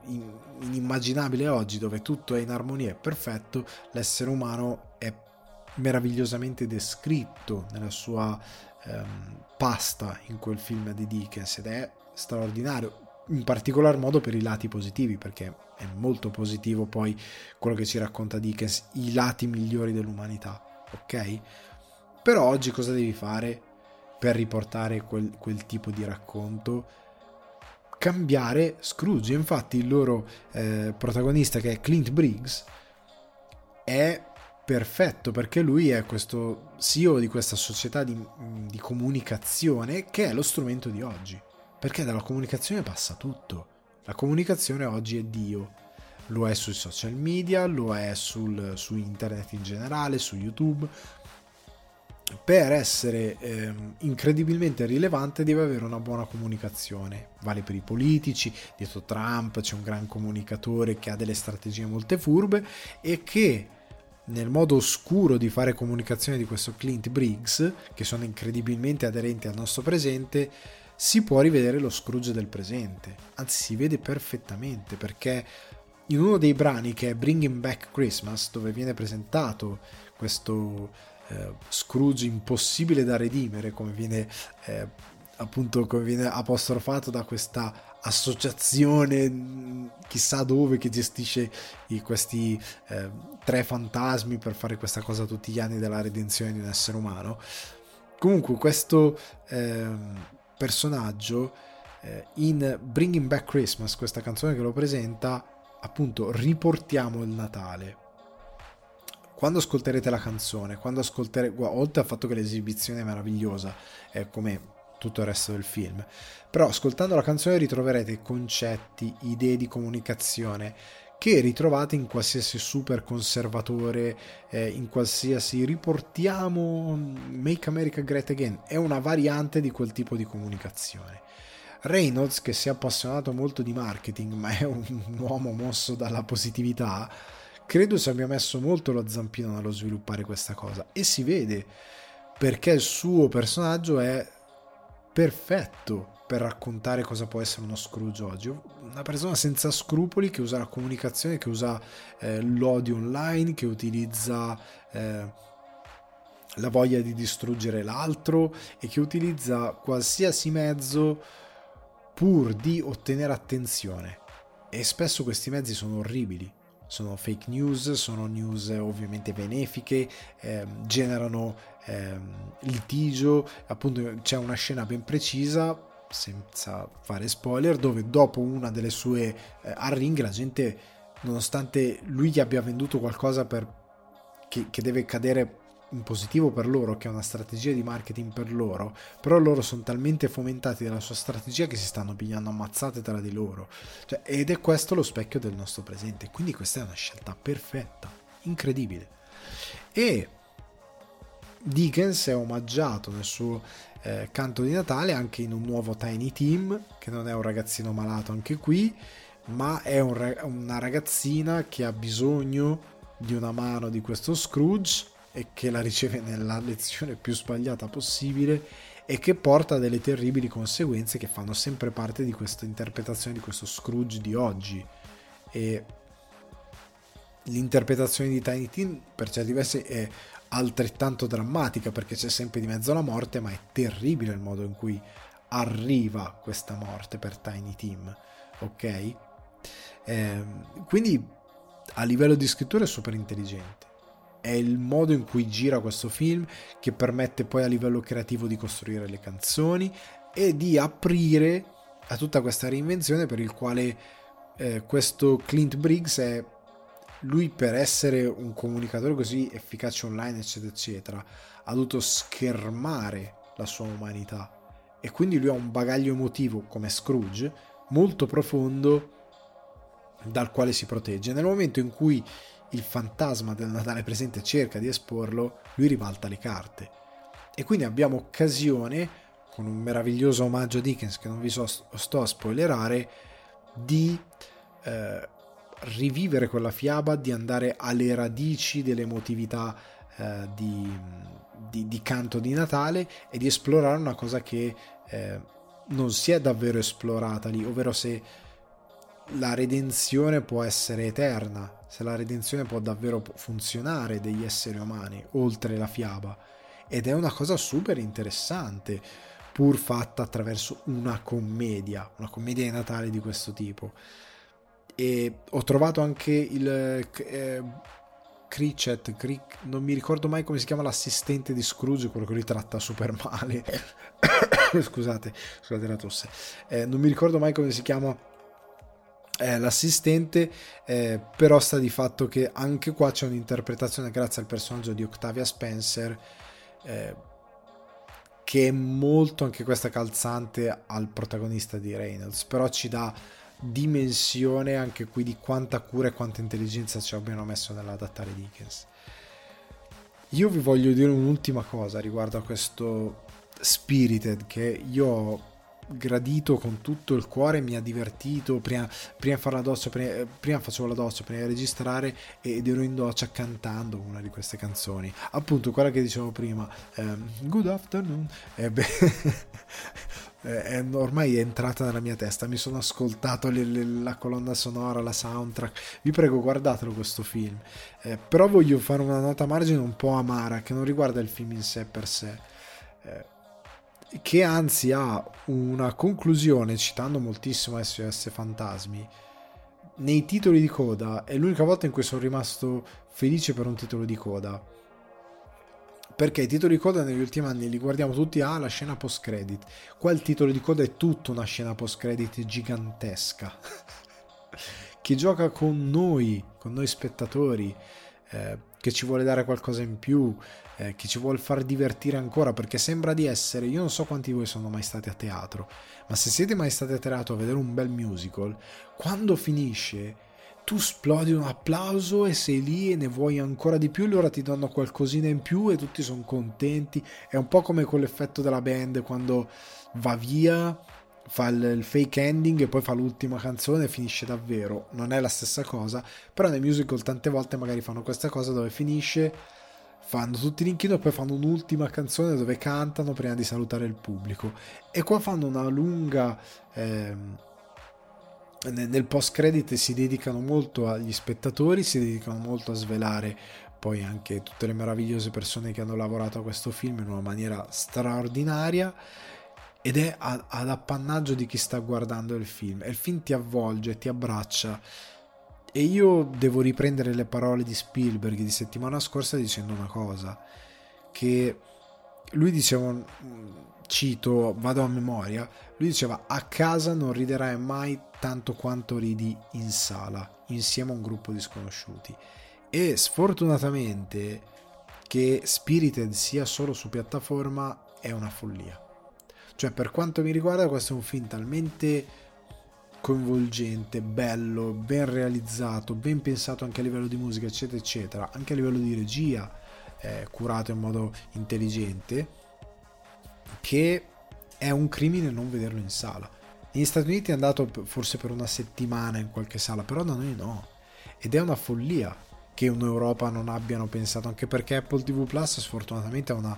inimmaginabile oggi dove tutto è in armonia e perfetto, l'essere umano è meravigliosamente descritto nella sua ehm, pasta in quel film di Dickens ed è straordinario in particolar modo per i lati positivi, perché è molto positivo poi quello che ci racconta Dickens, i lati migliori dell'umanità, ok? Però oggi cosa devi fare? per riportare quel, quel tipo di racconto cambiare Scrooge. Infatti il loro eh, protagonista che è Clint Briggs è perfetto perché lui è questo CEO di questa società di, di comunicazione che è lo strumento di oggi. Perché dalla comunicazione passa tutto. La comunicazione oggi è Dio. Lo è sui social media, lo è sul, su internet in generale, su YouTube, per essere eh, incredibilmente rilevante deve avere una buona comunicazione. Vale per i politici, dietro Trump c'è un gran comunicatore che ha delle strategie molte furbe e che nel modo oscuro di fare comunicazione di questo Clint Briggs, che sono incredibilmente aderenti al nostro presente, si può rivedere lo Scrooge del presente. Anzi, si vede perfettamente perché in uno dei brani che è Bringing Back Christmas, dove viene presentato questo eh, Scrooge impossibile da redimere, come viene eh, appunto come viene apostrofato da questa associazione mm, chissà dove che gestisce i, questi eh, tre fantasmi per fare questa cosa tutti gli anni della redenzione di un essere umano. Comunque questo ehm, personaggio eh, in Bringing Back Christmas, questa canzone che lo presenta, appunto riportiamo il Natale. Quando ascolterete la canzone, quando ascolterete, oltre al fatto che l'esibizione è meravigliosa, è come tutto il resto del film, però ascoltando la canzone ritroverete concetti, idee di comunicazione che ritrovate in qualsiasi super conservatore, eh, in qualsiasi riportiamo Make America Great Again, è una variante di quel tipo di comunicazione. Reynolds, che si è appassionato molto di marketing, ma è un uomo mosso dalla positività, credo si abbia messo molto lo zampino nello sviluppare questa cosa. E si vede perché il suo personaggio è perfetto per raccontare cosa può essere uno Scrooge oggi. Una persona senza scrupoli che usa la comunicazione, che usa eh, l'odio online, che utilizza eh, la voglia di distruggere l'altro e che utilizza qualsiasi mezzo pur di ottenere attenzione. E spesso questi mezzi sono orribili sono fake news, sono news ovviamente benefiche, eh, generano eh, litigio, appunto c'è una scena ben precisa, senza fare spoiler, dove dopo una delle sue eh, a ring la gente, nonostante lui gli abbia venduto qualcosa per, che, che deve cadere in positivo per loro, che è una strategia di marketing per loro, però loro sono talmente fomentati dalla sua strategia che si stanno pigliando ammazzate tra di loro. Cioè, ed è questo lo specchio del nostro presente. Quindi questa è una scelta perfetta, incredibile. E Dickens è omaggiato nel suo eh, canto di Natale anche in un nuovo Tiny Team, che non è un ragazzino malato anche qui, ma è un, una ragazzina che ha bisogno di una mano di questo Scrooge e che la riceve nella lezione più sbagliata possibile e che porta delle terribili conseguenze che fanno sempre parte di questa interpretazione di questo Scrooge di oggi. E l'interpretazione di Tiny Teen per certi versi è altrettanto drammatica perché c'è sempre di mezzo la morte ma è terribile il modo in cui arriva questa morte per Tiny Team ok? Eh, quindi a livello di scrittura è super intelligente è il modo in cui gira questo film che permette poi a livello creativo di costruire le canzoni e di aprire a tutta questa reinvenzione per il quale eh, questo Clint Briggs è lui per essere un comunicatore così efficace online eccetera eccetera ha dovuto schermare la sua umanità e quindi lui ha un bagaglio emotivo come Scrooge molto profondo dal quale si protegge nel momento in cui il fantasma del Natale presente cerca di esporlo, lui ribalta le carte. E quindi abbiamo occasione, con un meraviglioso omaggio a Dickens che non vi so, sto a spoilerare, di eh, rivivere quella fiaba, di andare alle radici dell'emotività eh, di, di, di, canto di Natale e di esplorare una cosa che eh, non si è davvero esplorata lì, ovvero se la redenzione può essere eterna, se la redenzione può davvero funzionare degli esseri umani oltre la fiaba. Ed è una cosa super interessante, pur fatta attraverso una commedia, una commedia di Natale di questo tipo. E ho trovato anche il eh, Critchet, Cric, non mi ricordo mai come si chiama l'assistente di Scrooge, quello che li tratta super male. scusate, scusate la tosse. Eh, non mi ricordo mai come si chiama eh, l'assistente, eh, però sta di fatto che anche qua c'è un'interpretazione grazie al personaggio di Octavia Spencer eh, che è molto anche questa calzante al protagonista di Reynolds, però ci dà dimensione anche qui di quanta cura e quanta intelligenza ci abbiano messo nell'adattare Dickens. Io vi voglio dire un'ultima cosa riguardo a questo Spirited che io ho gradito con tutto il cuore, mi ha divertito prima, prima, fare la doccia, prima, prima, facevo la doccia, prima di registrare ed ero in doccia cantando una di queste canzoni, appunto quella che dicevo prima, um, Good Afternoon, eh, beh, è, ormai è entrata nella mia testa, mi sono ascoltato le, le, la colonna sonora, la soundtrack, vi prego guardatelo questo film, eh, però voglio fare una nota a margine un po' amara che non riguarda il film in sé per sé. Eh, che anzi ha una conclusione, citando moltissimo SOS Fantasmi, nei titoli di coda è l'unica volta in cui sono rimasto felice per un titolo di coda. Perché i titoli di coda negli ultimi anni li guardiamo tutti a ah, scena post credit. Qua il titolo di coda è tutta una scena post credit gigantesca. che gioca con noi, con noi spettatori, eh, che ci vuole dare qualcosa in più, eh, che ci vuole far divertire ancora, perché sembra di essere, io non so quanti di voi sono mai stati a teatro, ma se siete mai stati a teatro a vedere un bel musical, quando finisce tu esplodi un applauso e sei lì e ne vuoi ancora di più, loro ti danno qualcosina in più e tutti sono contenti. È un po' come quell'effetto della band quando va via, fa il, il, fake ending e poi fa l'ultima canzone e finisce davvero. Non è la stessa cosa, però nei musical tante volte magari fanno questa cosa dove finisce fanno tutti l'inchino e poi fanno un'ultima canzone dove cantano prima di salutare il pubblico e qua fanno una lunga ehm, nel post credit si dedicano molto agli spettatori si dedicano molto a svelare poi anche tutte le meravigliose persone che hanno lavorato a questo film in una maniera straordinaria ed è ad appannaggio di chi sta guardando il film. E il film ti avvolge, ti abbraccia. E io devo riprendere le parole di Spielberg di settimana scorsa dicendo una cosa, che lui diceva, cito, vado a memoria, lui diceva a casa non riderai mai tanto quanto ridi in sala, insieme a un gruppo di sconosciuti. E sfortunatamente che Spirited sia solo su piattaforma è una follia. Cioè per quanto mi riguarda questo è un film talmente coinvolgente, bello, ben realizzato, ben pensato anche a livello di musica, eccetera, eccetera, anche a livello di regia, eh, curato in modo intelligente, che è un crimine non vederlo in sala. Negli Stati Uniti è andato forse per una settimana in qualche sala, però da noi no. Ed è una follia che in Europa non abbiano pensato, anche perché Apple TV Plus sfortunatamente ha una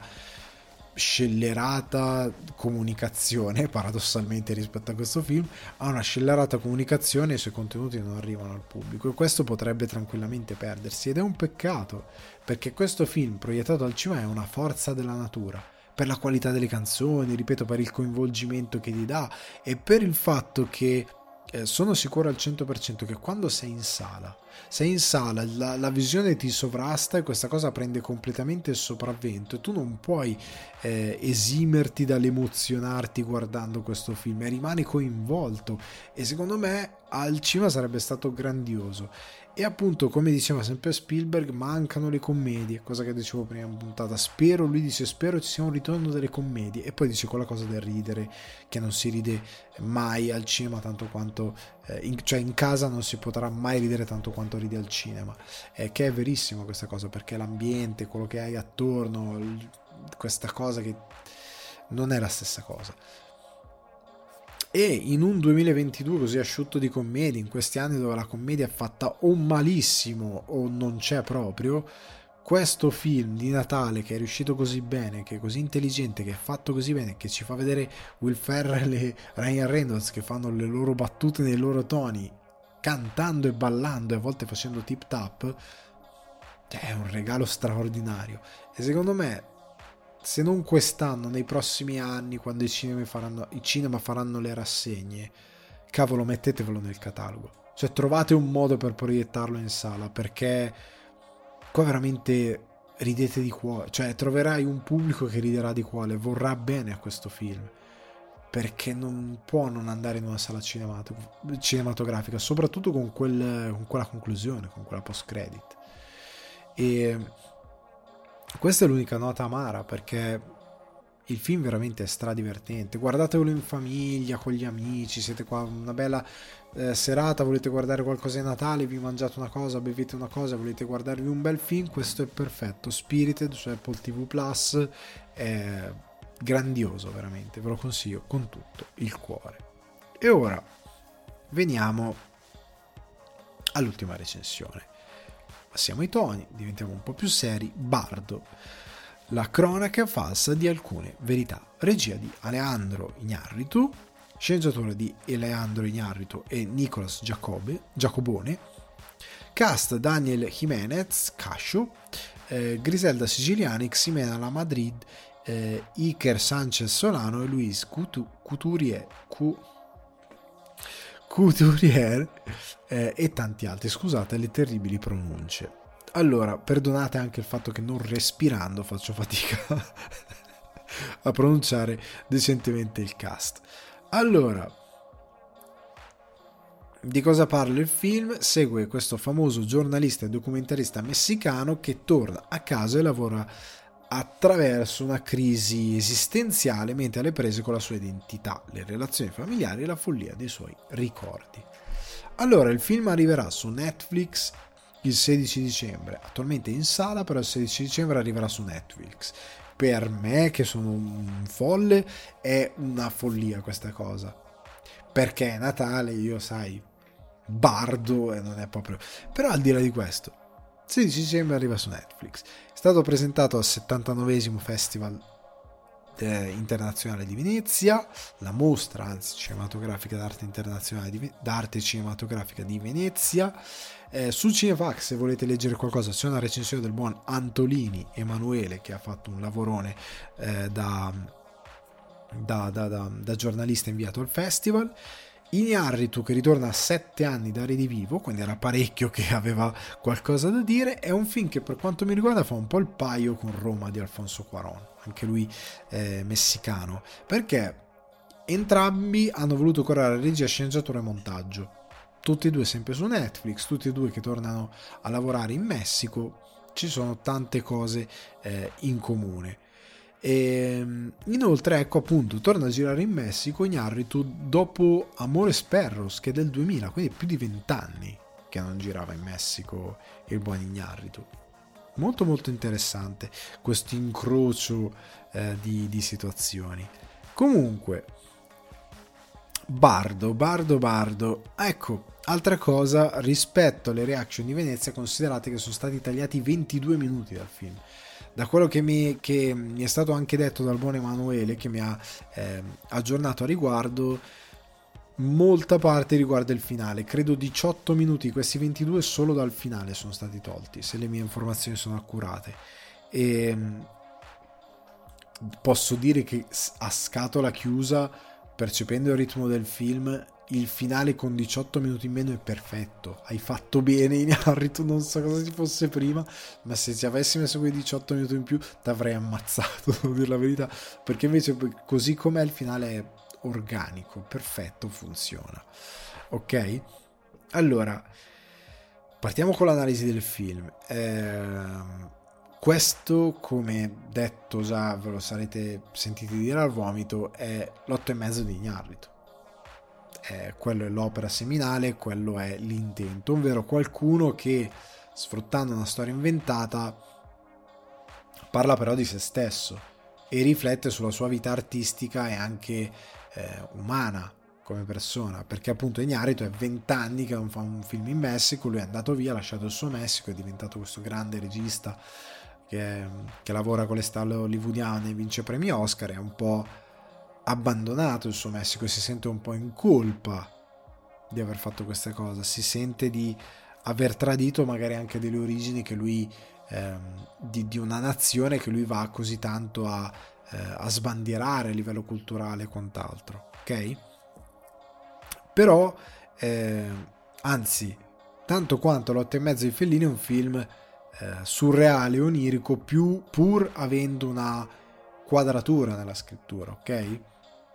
scellerata comunicazione, paradossalmente rispetto a questo film, ha una scellerata comunicazione e i suoi contenuti non arrivano al pubblico e questo potrebbe tranquillamente perdersi ed è un peccato perché questo film proiettato al cinema è una forza della natura per la qualità delle canzoni, ripeto, per il coinvolgimento che gli dà e per il fatto che eh, sono sicuro al 100% che quando sei in sala, sei in sala, la, la, visione ti sovrasta e questa cosa prende completamente il sopravvento e tu non puoi eh, esimerti dall'emozionarti guardando questo film e rimani coinvolto e secondo me al cinema sarebbe stato grandioso e appunto, come diceva sempre Spielberg, mancano le commedie, cosa che dicevo prima in puntata. Spero, lui dice, spero ci sia un ritorno delle commedie. E poi dice quella cosa del ridere, che non si ride mai al cinema tanto quanto... Eh, in, cioè in casa non si potrà mai ridere tanto quanto ride al cinema. Eh, che è verissimo questa cosa, perché l'ambiente, quello che hai attorno, questa cosa che non è la stessa cosa. E in un 2022 così asciutto di commedie, in questi anni dove la commedia è fatta o malissimo o non c'è proprio, questo film di Natale che è riuscito così bene, che è così intelligente, che è fatto così bene, che ci fa vedere Will Ferrell e Ryan Reynolds che fanno le loro battute nei loro toni, cantando e ballando e a volte facendo tip tap, è un regalo straordinario. E secondo me se non quest'anno, nei prossimi anni, quando i cinema faranno, i cinema faranno le rassegne, cavolo, mettetevelo nel catalogo. Cioè, trovate un modo per proiettarlo in sala, perché qua veramente ridete di cuore, cioè troverai un pubblico che riderà di cuore, vorrà bene a questo film, perché non può non andare in una sala cinematografica, soprattutto con, quel, con quella conclusione, con quella post credit. E questa è l'unica nota amara perché il film veramente è stradivertente. Guardatelo in famiglia, con gli amici, siete qua una bella eh, serata, volete guardare qualcosa di Natale, vi mangiate una cosa, bevete una cosa, volete guardarvi un bel film, questo è perfetto. Spirited su Apple TV Plus è grandioso veramente, ve lo consiglio con tutto il cuore. E ora veniamo all'ultima recensione. Passiamo i toni, diventiamo un po' più seri. Bardo la cronaca falsa di alcune verità. Regia di Alejandro Ignarritu, sceneggiatore di Alejandro Ignarritu e Nicolas Giacobbe, Giacobone, cast Daniel Jimenez, Cascio, eh, Griselda Siciliani, Ximena La Madrid, eh, Iker Sanchez Solano e Luis Coutu- Couturier, Cu- Couturier eh, e tanti altri. Scusate le terribili pronunce. Allora, perdonate anche il fatto che non respirando faccio fatica a pronunciare decentemente il cast. Allora, di cosa parla il film? Segue questo famoso giornalista e documentarista messicano che torna a casa e lavora attraverso una crisi esistenziale mentre alle prese con la sua identità, le relazioni familiari e la follia dei suoi ricordi. Allora, il film arriverà su Netflix il 16 dicembre. Attualmente in sala, però il 16 dicembre arriverà su Netflix. Per me, che sono un folle, è una follia questa cosa. Perché è Natale, io sai, bardo e non è proprio... Però al di là di questo, 16 dicembre arriva su Netflix. È stato presentato al 79 Festival eh, internazionale di Venezia, la mostra anzi cinematografica d'arte internazionale di, d'arte cinematografica di Venezia. Eh, su Cinefax, se volete leggere qualcosa, c'è una recensione del buon Antolini Emanuele che ha fatto un lavorone eh, da, da, da, da, giornalista inviato al festival. Ignarritu che ritorna a sette anni da Redivivo, quindi era parecchio che aveva qualcosa da dire, è un film che per quanto mi riguarda fa un po' il paio con Roma di Alfonso Cuaron, anche lui eh, messicano, perché entrambi hanno voluto curare regia, sceneggiatura e montaggio. Tutti e due sempre su Netflix, tutti e due che tornano a lavorare in Messico, ci sono tante cose eh, in comune. E ehm, inoltre, ecco appunto, torna a girare in Messico Ignarritu dopo Amores Perros, che è del 2000, quindi più di vent'anni che non girava in Messico il buon Ignarritu. Molto molto interessante questo incrocio eh, di, di situazioni. Comunque, Bardo, Bardo, Bardo. Ecco, altra cosa rispetto alle reaction di Venezia, considerate che sono stati tagliati 22 minuti dal film. Da quello che mi, che mi, è stato anche detto dal buon Emanuele che mi ha eh, aggiornato a riguardo molta parte riguarda il finale. Credo 18 minuti questi 22 solo dal finale sono stati tolti se le mie informazioni sono accurate. E ehm, posso dire che a scatola chiusa percependo il ritmo del film il finale con 18 minuti in meno è perfetto. Hai fatto bene in Harry, non so cosa ci fosse prima, ma se ci avessi messo quei 18 minuti in più ti avrei ammazzato, devo dire la verità, perché invece così com'è il finale è organico, perfetto, funziona. Ok? Allora, partiamo con l'analisi del film. Eh, questo, come detto già, ve lo sarete sentiti dire al vomito, è l'otto e mezzo di Ignarrito quello è l'opera seminale, quello è l'intento, ovvero qualcuno che sfruttando una storia inventata parla però di se stesso e riflette sulla sua vita artistica e anche eh, umana come persona, perché appunto Ignarito è vent'anni che non fa un film in Messico, lui è andato via, ha lasciato il suo Messico, è diventato questo grande regista che, che lavora con le stalle hollywoodiane, vince premi Oscar, è un po' abbandonato il suo Messico e si sente un po' in colpa di aver fatto questa cosa, si sente di aver tradito magari anche delle origini che lui, ehm, di, di, una nazione che lui va così tanto a, eh, a sbandierare a livello culturale e quant'altro, ok? Però, eh, anzi, tanto quanto L'otto e mezzo di Fellini è un film eh, surreale, onirico, più pur avendo una quadratura nella scrittura, ok?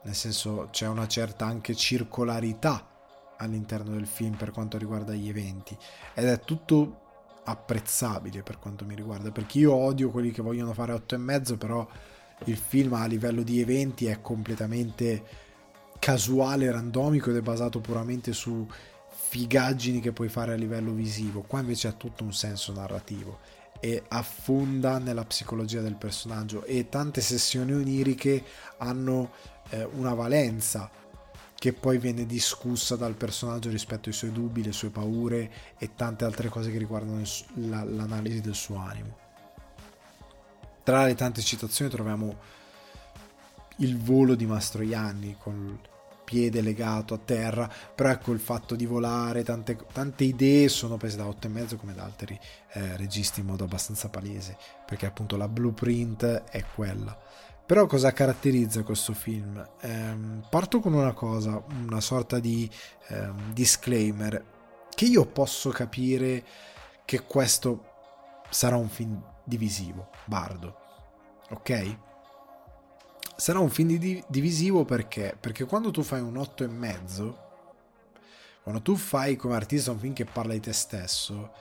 Nel senso c'è una certa anche circolarità all'interno del film per quanto riguarda gli eventi ed è tutto apprezzabile per quanto mi riguarda perché io odio quelli che vogliono fare 8 e mezzo però il film a livello di eventi è completamente casuale, randomico ed è basato puramente su figaggini che puoi fare a livello visivo. Qua invece ha tutto un senso narrativo e affonda nella psicologia del personaggio e tante sessioni oniriche hanno eh, una valenza che poi viene discussa dal personaggio rispetto ai suoi dubbi, le sue paure e tante altre cose che riguardano l'analisi del suo animo. Tra le tante citazioni troviamo il volo di Mastroianni con il piede legato a terra, però ecco il fatto di volare, tante, tante idee sono prese da 8,5 come da altri eh, registi in modo abbastanza palese, perché appunto la blueprint è quella. Però cosa caratterizza questo film? Ehm, parto con una cosa, una sorta di ehm, disclaimer, che io posso capire che questo sarà un film divisivo, bardo. Ok? Sarà un film di- divisivo perché? Perché quando tu fai un 8 e mezzo, quando tu fai come artista un film che parla di te stesso,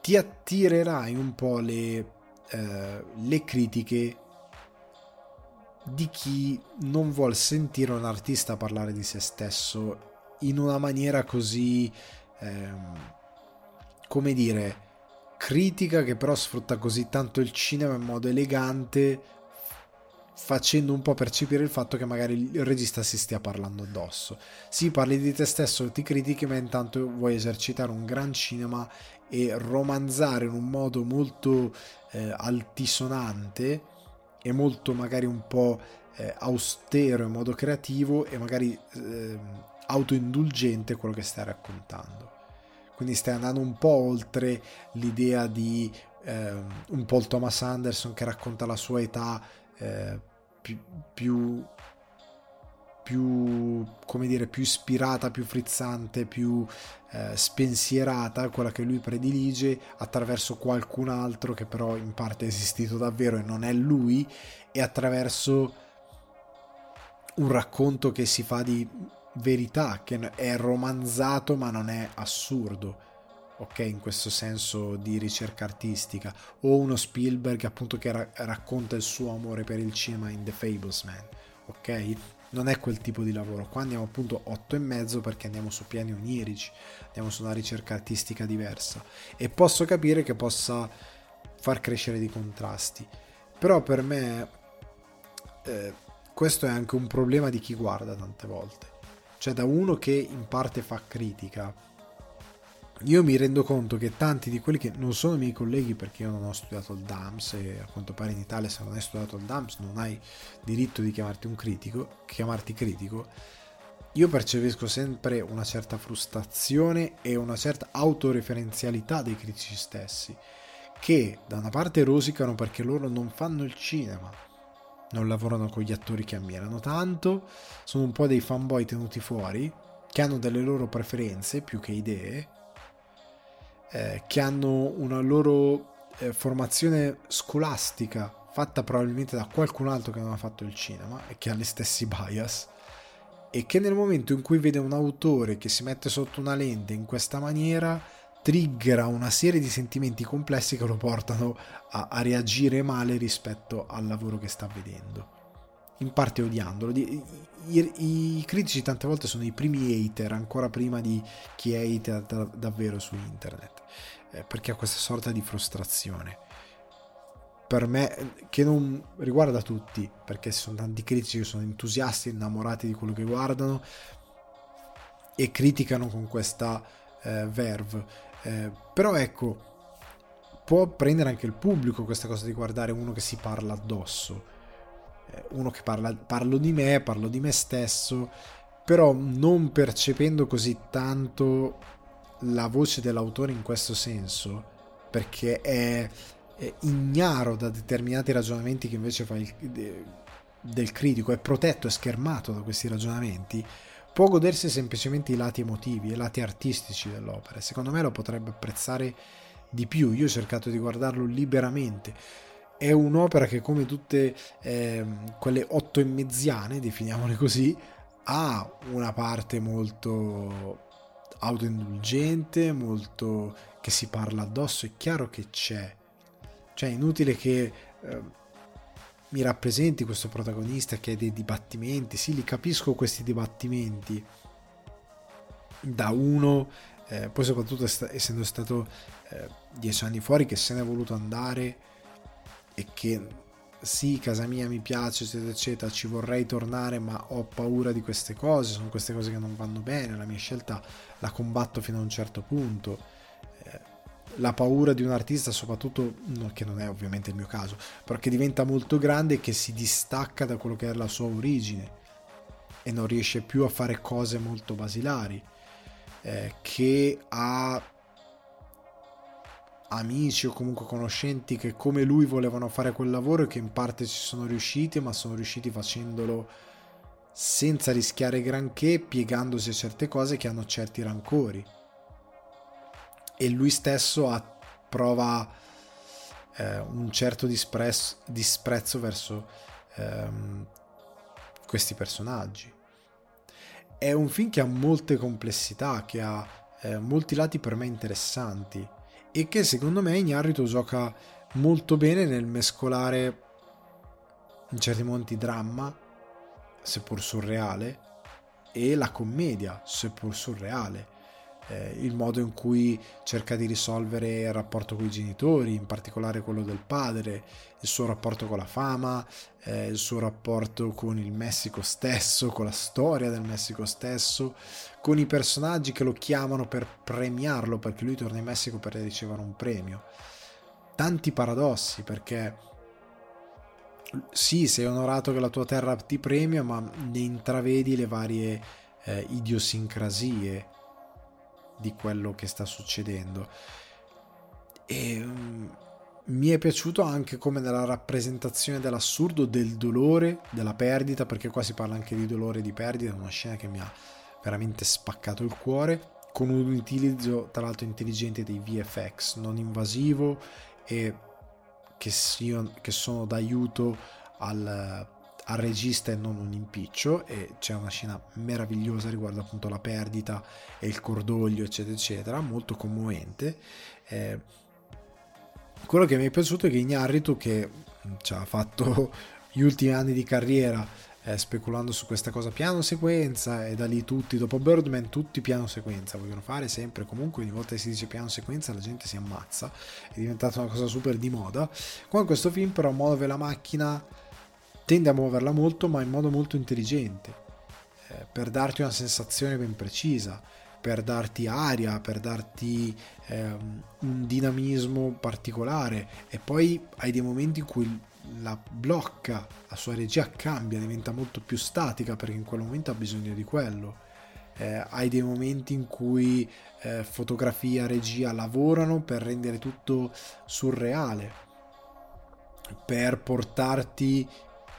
ti attirerai un po' le, eh, le critiche di chi non vuol sentire un artista parlare di se stesso in una maniera così, ehm, come dire, critica che però sfrutta così tanto il cinema in modo elegante facendo un po' percepire il fatto che magari il regista si stia parlando addosso. Sì, parli di te stesso, ti critichi, ma intanto vuoi esercitare un gran cinema e romanzare in un modo molto eh, altisonante e molto magari un po' eh, austero in modo creativo e magari eh, autoindulgente quello che stai raccontando. Quindi stai andando un po' oltre l'idea di eh, un po' il Thomas Anderson che racconta la sua età eh, più, più, più, come dire, più ispirata, più frizzante, più eh, spensierata, quella che lui predilige attraverso qualcun altro che però in parte è esistito davvero e non è lui e attraverso un racconto che si fa di verità, che è romanzato ma non è assurdo. Ok, in questo senso di ricerca artistica, o uno Spielberg appunto che ra- racconta il suo amore per il cinema in The Fablesman, ok? Non è quel tipo di lavoro. Qua andiamo appunto 8 e mezzo perché andiamo su piani onirici, andiamo su una ricerca artistica diversa e posso capire che possa far crescere dei contrasti. Però per me eh, questo è anche un problema di chi guarda tante volte. Cioè da uno che in parte fa critica, io mi rendo conto che tanti di quelli che non sono miei colleghi perché io non ho studiato il DAMS e a quanto pare in Italia se non hai studiato il DAMS non hai diritto di chiamarti un critico, chiamarti critico, io percepisco sempre una certa frustrazione e una certa autoreferenzialità dei critici stessi che da una parte rosicano perché loro non fanno il cinema, non lavorano con gli attori che ammirano tanto, sono un po' dei fanboy tenuti fuori, che hanno delle loro preferenze più che idee, eh, che hanno una loro eh, formazione scolastica fatta probabilmente da qualcun altro che non ha fatto il cinema e che ha gli stessi bias e che nel momento in cui vede un autore che si mette sotto una lente in questa maniera triggera una serie di sentimenti complessi che lo portano a, a reagire male rispetto al lavoro che sta vedendo in parte odiandolo. I, i, I, critici tante volte sono i primi hater, ancora prima di chi è hater da, davvero su internet, eh, perché ha questa sorta di frustrazione. Per me, che non riguarda tutti, perché ci sono tanti critici che sono entusiasti, innamorati di quello che guardano e criticano con questa eh, verve. Eh, però ecco, può prendere anche il pubblico questa cosa di guardare uno che si parla addosso, uno che parla, parlo di me, parlo di me stesso, però non percependo così tanto la voce dell'autore in questo senso, perché è, è ignaro da determinati ragionamenti che invece fa il, del critico, è protetto, è schermato da questi ragionamenti, può godersi semplicemente i lati emotivi, i lati artistici dell'opera. Secondo me lo potrebbe apprezzare di più. Io ho cercato di guardarlo liberamente. È un'opera che, come tutte eh, quelle otto e mezziane, definiamole così, ha una parte molto autoindulgente, molto che si parla addosso. È chiaro che c'è. Cioè, è inutile che. Eh, mi rappresenti questo protagonista che ha dei dibattimenti, sì, li capisco questi dibattimenti da uno, eh, poi soprattutto essendo stato eh, dieci anni fuori che se ne è voluto andare e che sì, casa mia mi piace, eccetera, eccetera, ci vorrei tornare, ma ho paura di queste cose, sono queste cose che non vanno bene, la mia scelta la combatto fino a un certo punto. La paura di un artista, soprattutto che non è ovviamente il mio caso, però che diventa molto grande e che si distacca da quello che è la sua origine e non riesce più a fare cose molto basilari, eh, che ha amici o comunque conoscenti che come lui volevano fare quel lavoro e che in parte ci sono riusciti, ma sono riusciti facendolo senza rischiare granché, piegandosi a certe cose che hanno certi rancori e lui stesso ha, prova eh, un certo disprezzo, disprezzo verso ehm, questi personaggi. È un film che ha molte complessità, che ha eh, molti lati per me interessanti e che secondo me Ignarrito gioca molto bene nel mescolare in certi momenti dramma, seppur surreale, e la commedia, seppur surreale eh, il modo in cui cerca di risolvere il rapporto con i genitori, in particolare quello del padre, il suo rapporto con la fama, eh, il suo rapporto con il Messico stesso, con la storia del Messico stesso, con i personaggi che lo chiamano per premiarlo perché lui torna in Messico per ricevere un premio. Tanti paradossi perché sì, sei onorato che la tua terra ti premia, ma ne intravedi le varie eh, idiosincrasie di quello che sta succedendo. E um, mi è piaciuto anche come nella rappresentazione dell'assurdo, del dolore, della perdita, perché qua si parla anche di dolore e di perdita, una scena che mi ha veramente spaccato il cuore, con un utilizzo tra l'altro intelligente dei VFX, non invasivo e che, sia, che sono d'aiuto al, al regista e non un impiccio e c'è una scena meravigliosa riguardo appunto la perdita e il cordoglio eccetera eccetera molto commovente. Eh, quello che mi è piaciuto è che Ignarritu che ci ha fatto gli ultimi anni di carriera eh, speculando su questa cosa piano sequenza e da lì tutti dopo Birdman tutti piano sequenza vogliono fare sempre comunque ogni volta che si dice piano sequenza la gente si ammazza è diventata una cosa super di moda. Qua in questo film però muove la macchina tende a muoverla molto ma in modo molto intelligente. Eh, per darti una sensazione ben precisa per darti aria per darti eh, un dinamismo particolare. E poi hai dei momenti in cui la blocca la sua regia cambia diventa molto più statica perché in quel momento ha bisogno di quello. Eh, hai dei momenti in cui eh, fotografia regia lavorano per rendere tutto surreale per portarti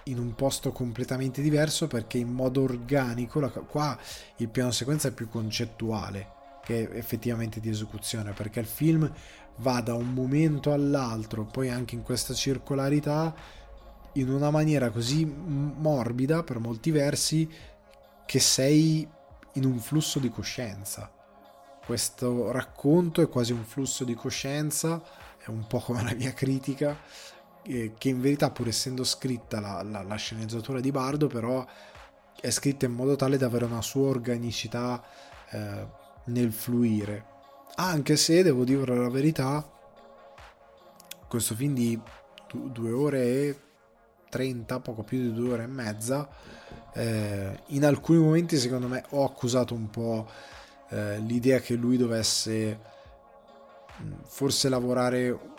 in un posto completamente diverso perché in modo organico la, qua il piano sequenza è più concettuale che effettivamente di esecuzione perché il film va da un momento all'altro poi anche in questa circolarità in una maniera così morbida per molti versi che sei in un flusso di coscienza. Questo racconto è quasi un flusso di coscienza è un po' come la mia critica che in verità pur essendo scritta la, la, la, sceneggiatura di Bardo però è scritta in modo tale da avere una sua organicità eh, nel fluire. Anche se devo dire la verità questo film di due ore e 30 poco più di due ore e mezza eh, in alcuni momenti secondo me ho accusato un po' eh, l'idea che lui dovesse forse lavorare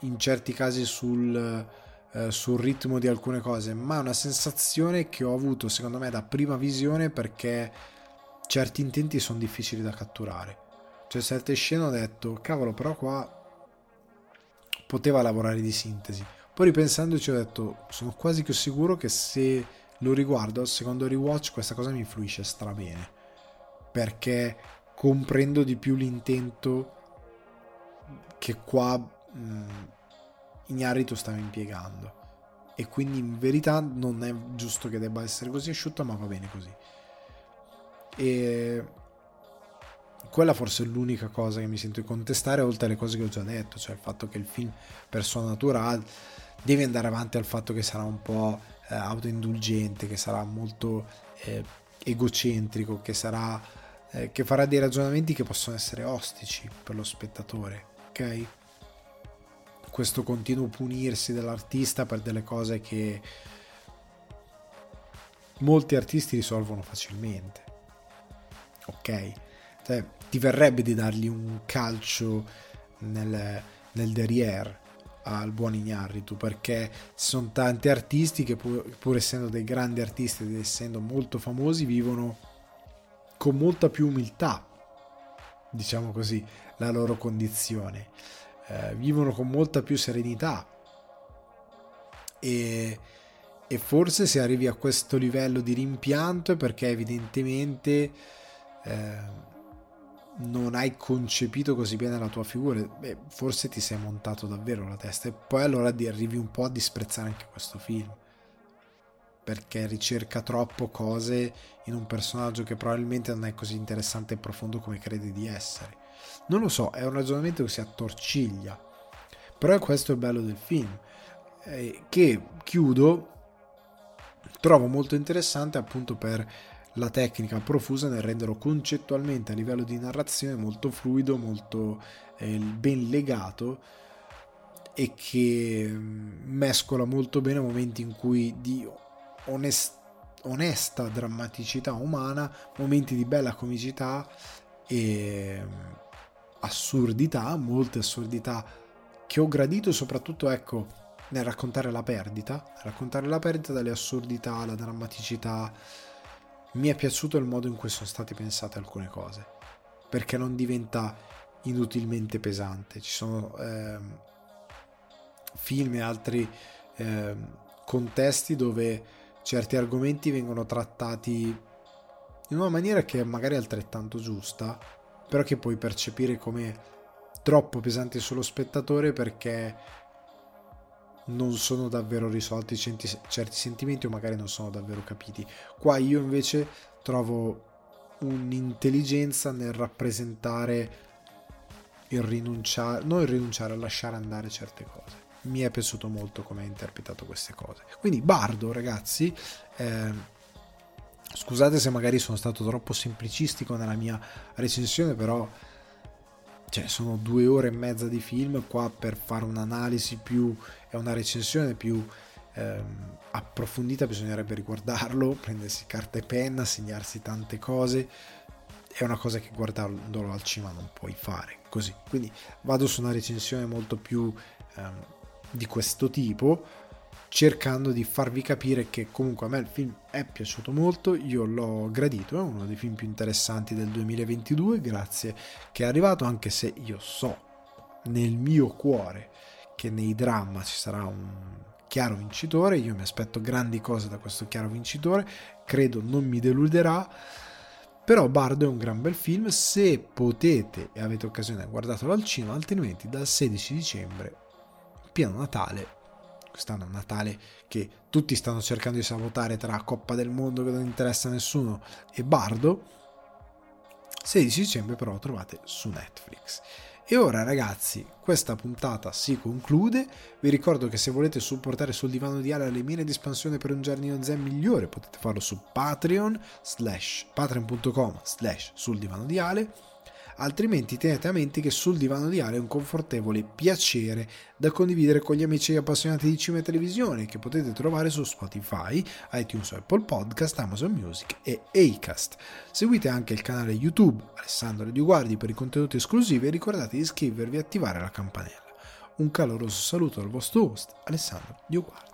in certi casi sul, eh, sul ritmo di alcune cose, ma una sensazione che ho avuto secondo me da prima visione perché certi intenti sono difficili da catturare. Cioè certe scene ho detto, cavolo, però qua poteva lavorare di sintesi. Poi ripensandoci ho detto, sono quasi che sicuro che se lo riguardo al secondo rewatch questa cosa mi influisce strabene. Perché comprendo di più l'intento che qua mh, Ignarritu stava impiegando. E quindi in verità non è giusto che debba essere così asciutta ma va bene così. E quella forse è l'unica cosa che mi sento di contestare oltre alle cose che ho già detto cioè il fatto che il film per sua natura deve andare avanti al fatto che sarà un po' eh, autoindulgente che sarà molto eh, egocentrico che sarà eh, che farà dei ragionamenti che possono essere ostici per lo spettatore ok questo continuo punirsi dell'artista per delle cose che molti artisti risolvono facilmente. Ok? Cioè, ti verrebbe di dargli un calcio nel, nel derrière al buon Ignarritu perché ci sono tanti artisti che pur, pur essendo dei grandi artisti ed essendo molto famosi vivono con molta più umiltà diciamo così la loro condizione eh, vivono con molta più serenità. E, e, forse se arrivi a questo livello di rimpianto è perché evidentemente eh, non hai concepito così bene la tua figura. Beh, forse ti sei montato davvero la testa. E poi allora arrivi un po' a disprezzare anche questo film. Perché ricerca troppo cose in un personaggio che probabilmente non è così interessante e profondo come credi di essere non lo so, è un ragionamento che si attorciglia. Però questo è il bello del film. Eh, che chiudo, trovo molto interessante appunto per la tecnica profusa nel renderlo concettualmente a livello di narrazione molto fluido, molto eh, ben legato e che mm, mescola molto bene momenti in cui di onest- onesta drammaticità umana, momenti di bella comicità e assurdità, molte assurdità che ho gradito soprattutto ecco nel raccontare la perdita, raccontare la perdita dalle assurdità, la drammaticità. Mi è piaciuto il modo in cui sono state pensate alcune cose, perché non diventa inutilmente pesante. Ci sono eh, film e altri eh, contesti dove certi argomenti vengono trattati in una maniera che magari è altrettanto giusta, però che puoi percepire come troppo pesanti sullo spettatore perché non sono davvero risolti certi, sentimenti o magari non sono davvero capiti. Qua io invece trovo un'intelligenza nel rappresentare il rinunciare, non il rinunciare a lasciare andare certe cose. Mi è piaciuto molto come ha interpretato queste cose. Quindi Bardo, ragazzi, eh, Scusate se magari sono stato troppo semplicistico nella mia recensione, però cioè, sono due ore e mezza di film qua per fare un'analisi più e una recensione più ehm, approfondita bisognerebbe riguardarlo, prendersi carta e penna, segnarsi tante cose. È una cosa che guardandolo al cinema non puoi fare così. Quindi vado su una recensione molto più ehm, di questo tipo cercando di farvi capire che comunque a me il film è piaciuto molto, io l'ho gradito, è uno dei film più interessanti del 2022, grazie che è arrivato, anche se io so nel mio cuore che nei dramma ci sarà un chiaro vincitore, io mi aspetto grandi cose da questo chiaro vincitore, credo non mi deluderà, però Bardo è un gran bel film, se potete e avete occasione guardatelo al cinema, altrimenti dal 16 dicembre, pieno Natale, quest'anno è Natale che tutti stanno cercando di sabotare tra Coppa del Mondo che non interessa a nessuno e Bardo. 16 dicembre però lo trovate su Netflix. E ora ragazzi questa puntata si conclude. Vi ricordo che se volete supportare sul divano di Ale le mine di espansione per un giardino zen migliore potete farlo su patreon slash patreon.com slash sul divano di Ale altrimenti tenete a mente che sul divano di Ale è un confortevole piacere da condividere con gli amici appassionati di cinema e televisione che potete trovare su Spotify, iTunes, Apple Podcast, Amazon Music e Acast. Seguite anche il canale YouTube Alessandro Di Guardi per i contenuti esclusivi e ricordate di iscrivervi e attivare la campanella. Un caloroso saluto dal vostro host Alessandro Di Guardi.